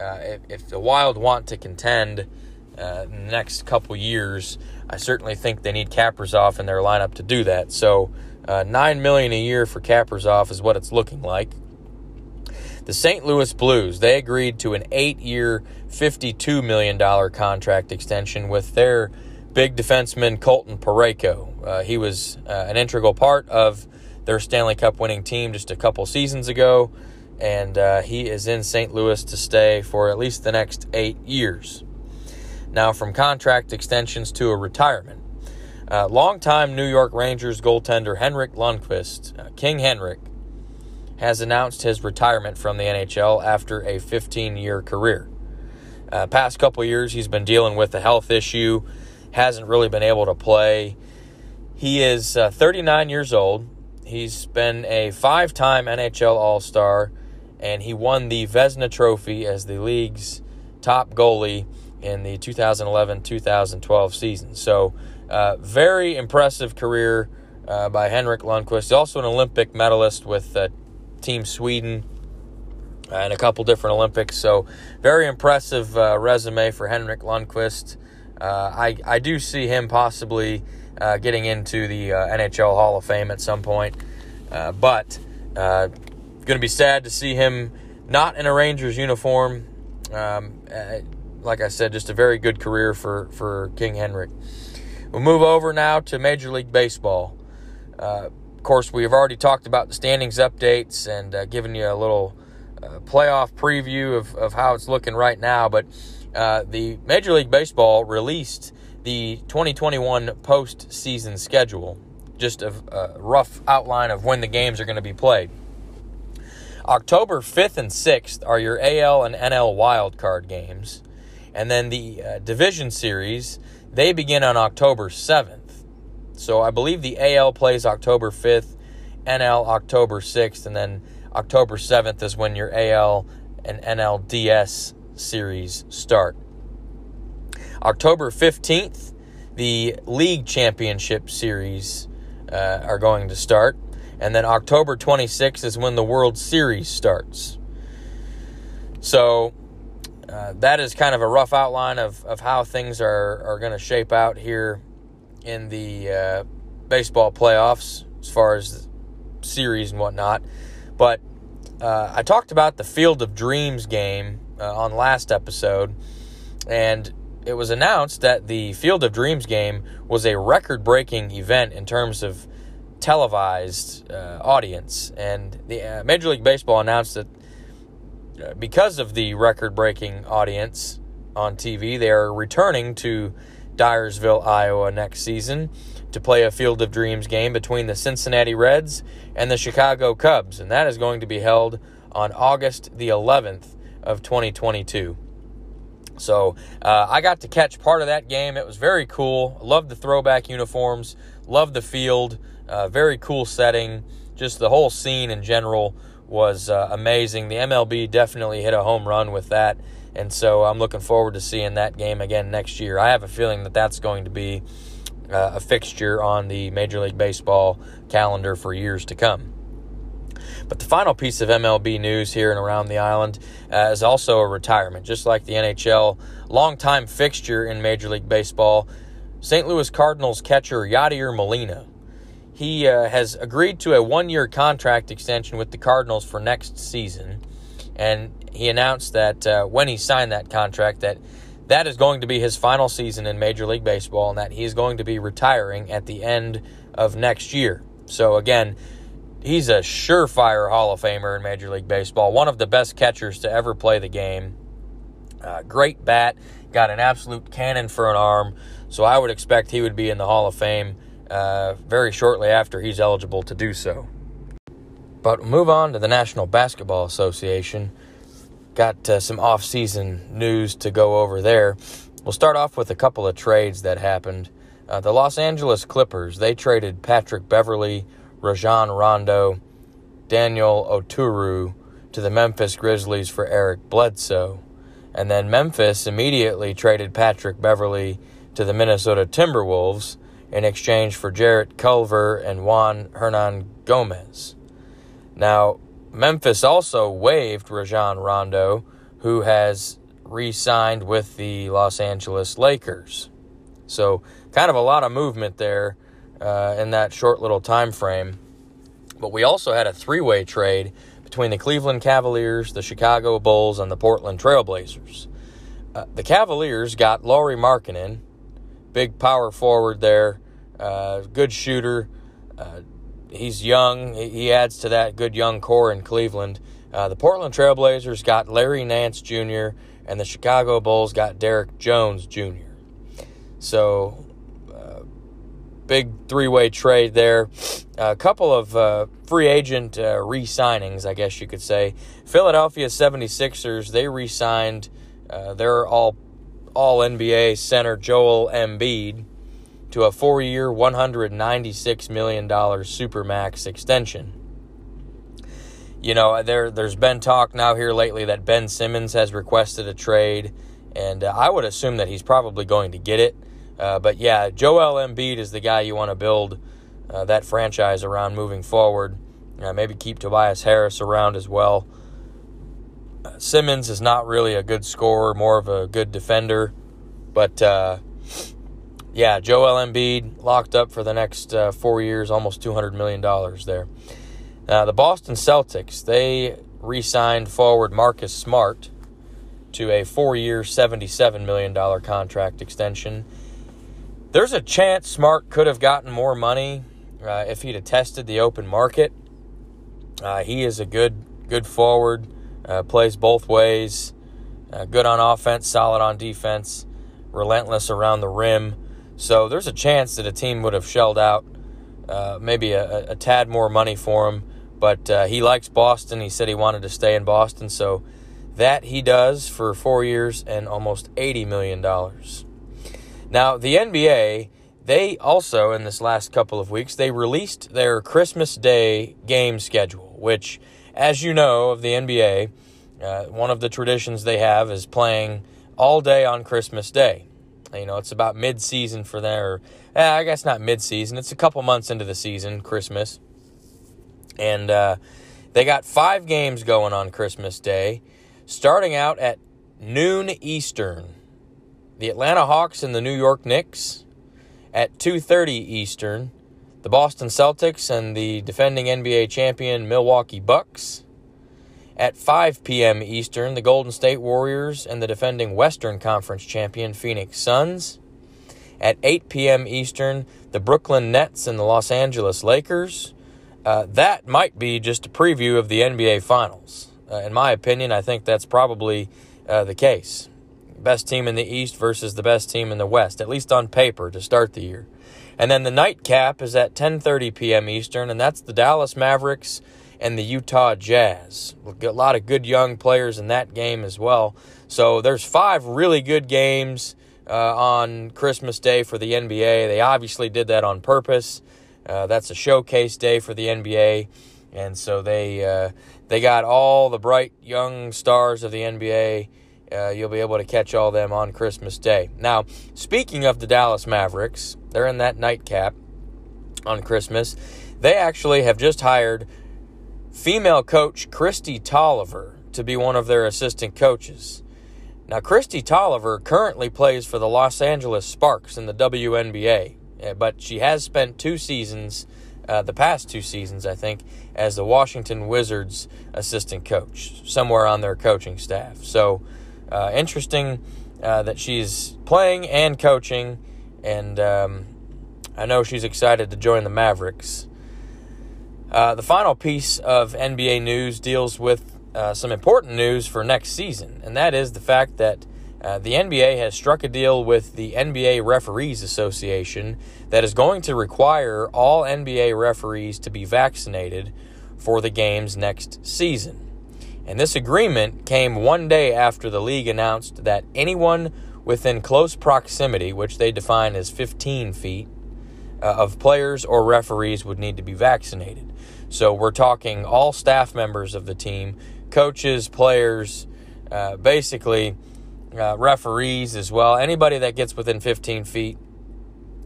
uh, if, if, the Wild want to contend uh, in the next couple years, I certainly think they need Kaprizov in their lineup to do that. So, uh, nine million a year for Kaprizov is what it's looking like. The St. Louis Blues they agreed to an eight-year, fifty-two million dollar contract extension with their big defenseman Colton Parayko. Uh, he was uh, an integral part of their Stanley Cup winning team just a couple seasons ago, and uh, he is in St. Louis to stay for at least the next eight years. Now, from contract extensions to a retirement, uh, longtime New York Rangers goaltender Henrik Lundqvist, uh, King Henrik, has announced his retirement from the NHL after a 15 year career. Uh, past couple years, he's been dealing with a health issue hasn't really been able to play. He is uh, 39 years old. He's been a five time NHL All Star, and he won the Vezina Trophy as the league's top goalie in the 2011 2012 season. So, uh, very impressive career uh, by Henrik Lundqvist. He's also an Olympic medalist with uh, Team Sweden and a couple different Olympics. So, very impressive uh, resume for Henrik Lundqvist. Uh, I, I do see him possibly uh, getting into the uh, NHL Hall of Fame at some point. Uh, but uh, going to be sad to see him not in a Rangers uniform. Um, like I said, just a very good career for, for King Henrik. We'll move over now to Major League Baseball. of course, we have already talked about the standings updates and given you a little playoff preview of, of how it's looking right now. But uh, the Major League Baseball released the 2021 postseason schedule. Just a, a rough outline of when the games are going to be played. October 5th and 6th are your AL and NL wildcard games. And then the uh, division series, they begin on October 7th. So I believe the AL plays October 5th, NL October 6th, and then October 7th is when your AL and NLDS series start. October 15th, the League Championship Series uh, are going to start. And then October 26th is when the World Series starts. So uh, that is kind of a rough outline of, of how things are, are going to shape out here in the uh, baseball playoffs as far as series and whatnot. But uh, I talked about the Field of Dreams game uh, on last episode, and it was announced that the Field of Dreams game was a record breaking event in terms of televised uh, audience. And the uh, Major League Baseball announced that uh, because of the record breaking audience on TV, they are returning to Dyersville, Iowa next season to play a Field of Dreams game between the Cincinnati Reds and the Chicago Cubs. And that is going to be held on August the 11th of 2022. So uh, I got to catch part of that game. It was very cool. Loved the throwback uniforms. Loved the field. Uh, very cool setting. Just the whole scene in general was uh, amazing. The MLB definitely hit a home run with that. And so I'm looking forward to seeing that game again next year. I have a feeling that that's going to be uh, a fixture on the Major League Baseball calendar for years to come. But the final piece of MLB news here and around the island uh, is also a retirement, just like the NHL. Longtime fixture in Major League Baseball, St. Louis Cardinals catcher Yadier Molina. He uh, has agreed to a one year contract extension with the Cardinals for next season. And he announced that uh, when he signed that contract, that that is going to be his final season in Major League Baseball and that he is going to be retiring at the end of next year. So, again, he's a surefire Hall of Famer in Major League Baseball, one of the best catchers to ever play the game. Uh, great bat, got an absolute cannon for an arm, so I would expect he would be in the Hall of Fame uh, very shortly after he's eligible to do so. But move on to the National Basketball Association. Got uh, some off-season news to go over there. We'll start off with a couple of trades that happened. Uh, the Los Angeles Clippers they traded Patrick Beverley Rajon Rondo, Daniel Oturu to the Memphis Grizzlies for Eric Bledsoe. And then Memphis immediately traded Patrick Beverley to the Minnesota Timberwolves in exchange for Jarrett Culver and Juan Hernangomez. Now, Memphis also waived Rajon Rondo, who has re signed with the Los Angeles Lakers. So, kind of a lot of movement there uh, in that short little time frame. But we also had a three way trade between the Cleveland Cavaliers, the Chicago Bulls, and the Portland Trailblazers. Uh, the Cavaliers got Lauri Markkanen, big power forward there, uh, good shooter. Uh, he's young. He adds to that good young core in Cleveland. Uh, the Portland Trailblazers got Larry Nance Jr., and the Chicago Bulls got Derrick Jones Jr. So big three way trade there. A couple of uh, free agent uh, re signings, I guess you could say. Philadelphia 76ers, they re signed uh, their all, all NBA center Joel Embiid to a four year, $196 million Supermax extension. You know, there, there's been talk now here lately that Ben Simmons has requested a trade, and uh, I would assume that he's probably going to get it. Uh, but yeah, Joel Embiid is the guy you want to build uh, that franchise around moving forward. Uh, maybe keep Tobias Harris around as well. Uh, Simmons is not really a good scorer, more of a good defender. But uh, yeah, Joel Embiid locked up for the next four years, almost $200 million there. the Boston Celtics, they re signed forward Marcus Smart to a four year, $77 million contract extension. There's a chance Smart could have gotten more money uh, if he'd have tested the open market. Uh, he is a good good forward, uh, plays both ways, uh, good on offense, solid on defense, relentless around the rim. So there's a chance that a team would have shelled out uh, maybe a, a, tad more money for him. But uh, he likes Boston. He said he wanted to stay in Boston. So that he does for four years and almost $80 million. Now, the NBA, they also, in this last couple of weeks, they released their Christmas Day game schedule, which, as you know, of the NBA, uh, one of the traditions they have is playing all day on Christmas Day. You know, it's about mid-season for their. Eh, I guess not mid-season. It's a couple months into the season, Christmas, and uh, they got five games going on Christmas Day, starting out at noon Eastern. The Atlanta Hawks and the New York Knicks at 2:30 Eastern. The Boston Celtics and the defending NBA champion Milwaukee Bucks at 5 p.m. Eastern, the Golden State Warriors and the defending Western Conference champion Phoenix Suns. At 8 p.m. Eastern, the Brooklyn Nets and the Los Angeles Lakers. Uh, that might be just a preview of the NBA Finals. Uh, in my opinion, I think that's probably uh, the case. Best team in the East versus the best team in the West, at least on paper to start the year. And then the nightcap is at 10:30 p.m. Eastern, and that's the Dallas Mavericks and the Utah Jazz. A lot of good young players in that game as well. So there's five really good games uh, on Christmas Day for the NBA. They obviously did that on purpose. Uh, that's a showcase day for the NBA, and so they uh, they got all the bright young stars of the NBA. Uh, you'll be able to catch all them on Christmas Day. Now, speaking of the Dallas Mavericks, they're in that nightcap on Christmas. They actually have just hired female coach Kristi Toliver to be one of their assistant coaches. Now, Kristi Toliver currently plays for the Los Angeles Sparks in the WNBA, eh, but she has spent two seasons, uh, the past two seasons, I think, as the Washington Wizards assistant coach, somewhere on their coaching staff. So, uh, interesting uh, that she's playing and coaching, and um, I know she's excited to join the Mavericks. Uh, the final piece of NBA news deals with uh, some important news for next season, and that is the fact that uh, the NBA has struck a deal with the NBA Referees Association that is going to require all NBA referees to be vaccinated for the games next season. And this agreement came one day after the league announced that anyone within close proximity, which they define as 15 feet, uh, of players or referees would need to be vaccinated. So we're talking all staff members of the team, coaches, players, uh, basically uh, referees as well. Anybody that gets within 15 feet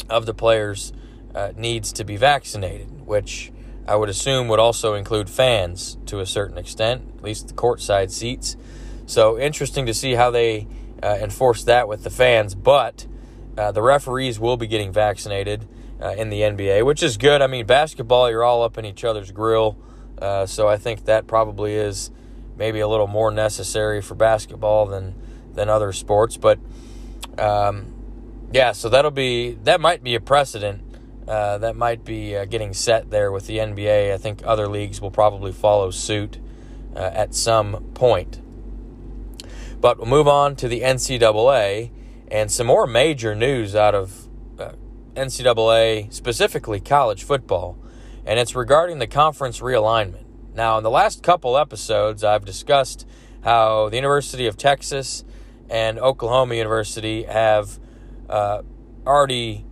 of the players uh, needs to be vaccinated, which I would assume would also include fans to a certain extent, at least the courtside seats. So interesting to see how they uh, enforce that with the fans, but uh, the referees will be getting vaccinated uh, in the NBA, which is good. I mean, basketball, you're all up in each other's grill. Uh, so I think that probably is maybe a little more necessary for basketball than than other sports. But um, yeah, so that'll be that might be a precedent. Uh, that might be uh, getting set there with the NBA. I think other leagues will probably follow suit uh, at some point. But we'll move on to the NCAA and some more major news out of NCAA, specifically college football, and it's regarding the conference realignment. Now, in the last couple episodes, I've discussed how the University of Texas and Oklahoma University have uh, already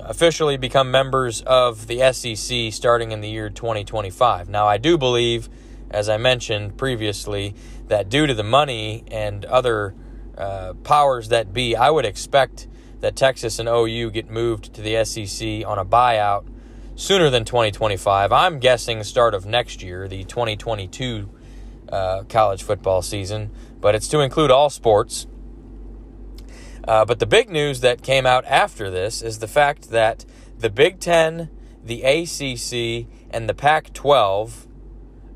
officially become members of the SEC starting in the year 2025. Now, I do believe, as I mentioned previously, that due to the money and other uh, powers that be, I would expect that Texas and OU get moved to the SEC on a buyout sooner than 2025. I'm guessing start of next year, the 2022 uh, college football season, but it's to include all sports. Uh, but the big news that came out after this is the fact that the Big Ten, the ACC, and the Pac 12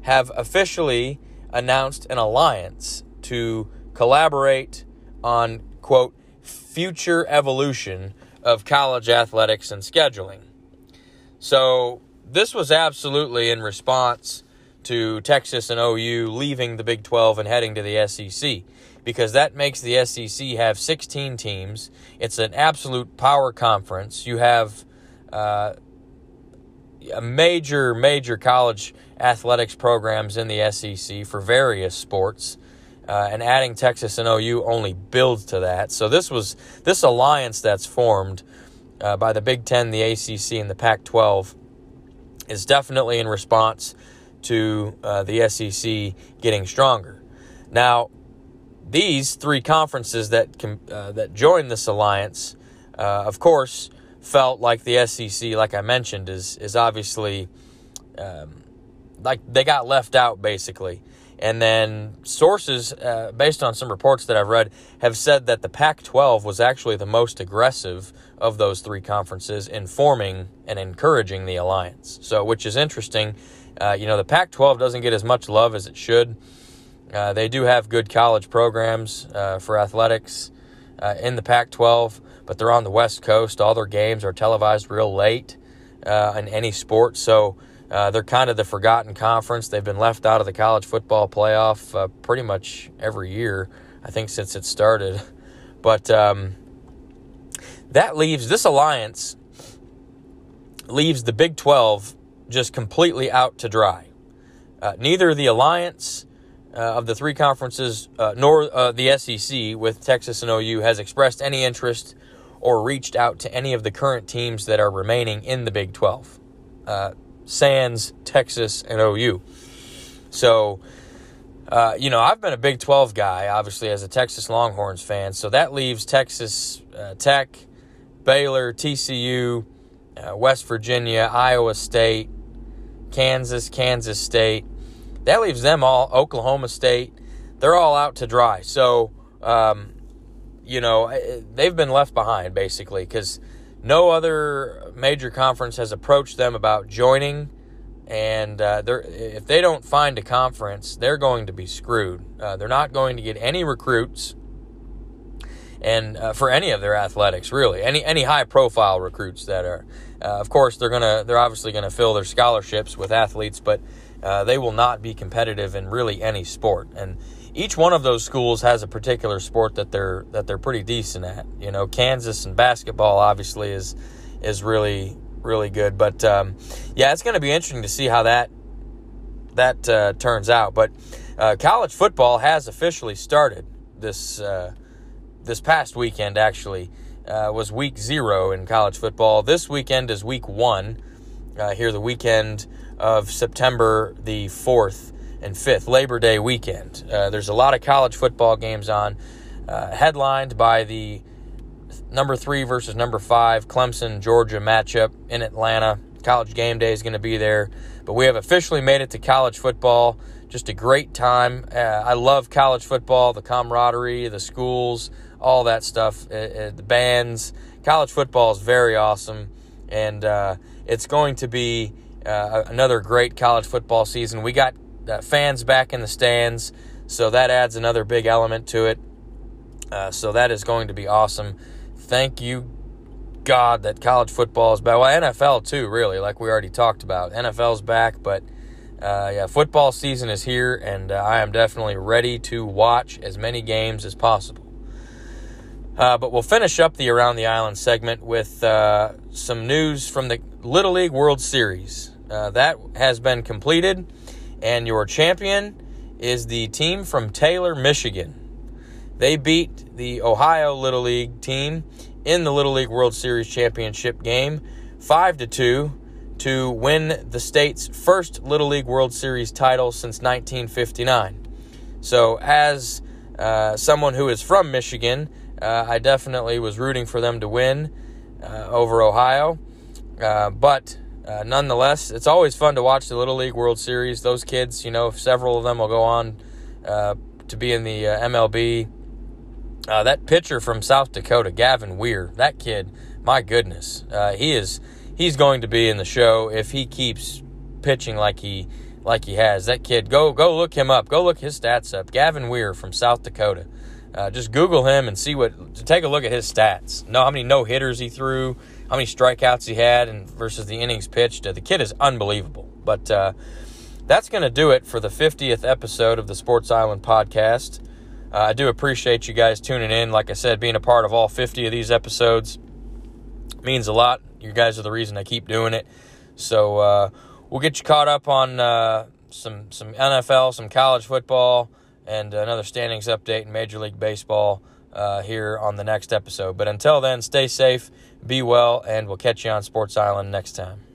have officially announced an alliance to collaborate on, quote, future evolution of college athletics and scheduling. So, this was absolutely in response to Texas and OU leaving the Big 12 and heading to the SEC because that makes the SEC have 16 teams. It's an absolute power conference. You have uh, major, major college athletics programs in the SEC for various sports. Uh, and adding Texas and OU only builds to that. So this was this alliance that's formed uh, by the Big Ten, the ACC, and the Pac-12 is definitely in response to uh, the SEC getting stronger. Now, these three conferences that uh, that joined this alliance, uh, of course, felt like the SEC, like I mentioned, is is obviously um, like they got left out basically. And then sources, uh, based on some reports that I've read, have said that the Pac 12 was actually the most aggressive of those three conferences in forming and encouraging the alliance. So, which is interesting. Uh, you know, the Pac 12 doesn't get as much love as it should. Uh, they do have good college programs uh, for athletics uh, in the Pac 12, but they're on the West Coast. All their games are televised real late uh, in any sport. So, uh, they're kind of the forgotten conference. They've been left out of the college football playoff pretty much every year, I think, since it started. But um, that leaves this alliance leaves the Big 12 just completely out to dry. Neither the alliance uh, of the three conferences uh, nor uh, the SEC with Texas and OU has expressed any interest or reached out to any of the current teams that are remaining in the Big 12. Sans, Texas, and OU. So, uh, you know, I've been a Big 12 guy, obviously, as a Texas Longhorns fan. So that leaves Texas uh, Tech, Baylor, TCU, uh, West Virginia, Iowa State, Kansas, Kansas State. That leaves them all, Oklahoma State. They're all out to dry. So, um, you know, they've been left behind basically because no other major conference has approached them about joining, and uh, if they don't find a conference, they're going to be screwed. Uh, they're not going to get any recruits, and uh, for any of their athletics, really, any any high profile recruits that are. Uh, of course, they're gonna they're obviously gonna fill their scholarships with athletes, but uh, they will not be competitive in really any sport. And each one of those schools has a particular sport that they're that they're pretty decent at. You know, Kansas and basketball obviously is is really really good. But um, yeah, it's going to be interesting to see how that that uh, turns out. But uh, college football has officially started this uh, this past weekend. Actually, uh, was week zero in college football. This weekend is week one. Uh, here, the weekend of September the fourth and 5th, Labor Day weekend. Uh, there's a lot of college football games on, uh, headlined by the number three versus number five Clemson Georgia matchup in Atlanta. College game day is going to be there, but we have officially made it to college football. Just a great time. Uh, I love college football, the camaraderie, the schools, all that stuff, uh, uh, the bands. College football is very awesome, and uh, it's going to be another great college football season. We got uh, fans back in the stands, so that adds another big element to it. Uh, so that is going to be awesome. Thank you, God, that college football is back. Well, NFL too, really, like we already talked about. NFL's back, but uh, yeah, football season is here, and uh, I am definitely ready to watch as many games as possible. Uh, but we'll finish up the Around the Island segment with uh, some news from the Little League World Series. Uh, that has been completed. And your champion is the team from Taylor, Michigan. They beat the Ohio Little League team in the Little League World Series championship game 5 to 2 to win the state's first Little League World Series title since 1959. So, as uh, someone who is from Michigan, uh, I definitely was rooting for them to win uh, over Ohio. Uh, but uh, nonetheless, it's always fun to watch the Little League World Series. Those kids, you know, several of them will go on uh, to be in the uh, MLB. Uh, that pitcher from South Dakota, Gavin Weir, that kid, my goodness, uh, he is he's going to be in the show if he keeps pitching like he like he has. That kid, go go look him up. Go look his stats up. Gavin Weir from South Dakota. Uh, just Google him and see what. Take a look at his stats. Know how many no hitters he threw how many strikeouts he had and versus the innings pitched. Uh, the kid is unbelievable. But uh, that's going to do it for the 50th episode of the Sports Island podcast. Uh, I do appreciate you guys tuning in. Like I said, being a part of all 50 of these episodes means a lot. You guys are the reason I keep doing it. So uh, we'll get you caught up on uh, some some NFL, some college football, and another standings update in Major League Baseball uh, here on the next episode. But until then, stay safe, be well, and we'll catch you on Sports Island next time.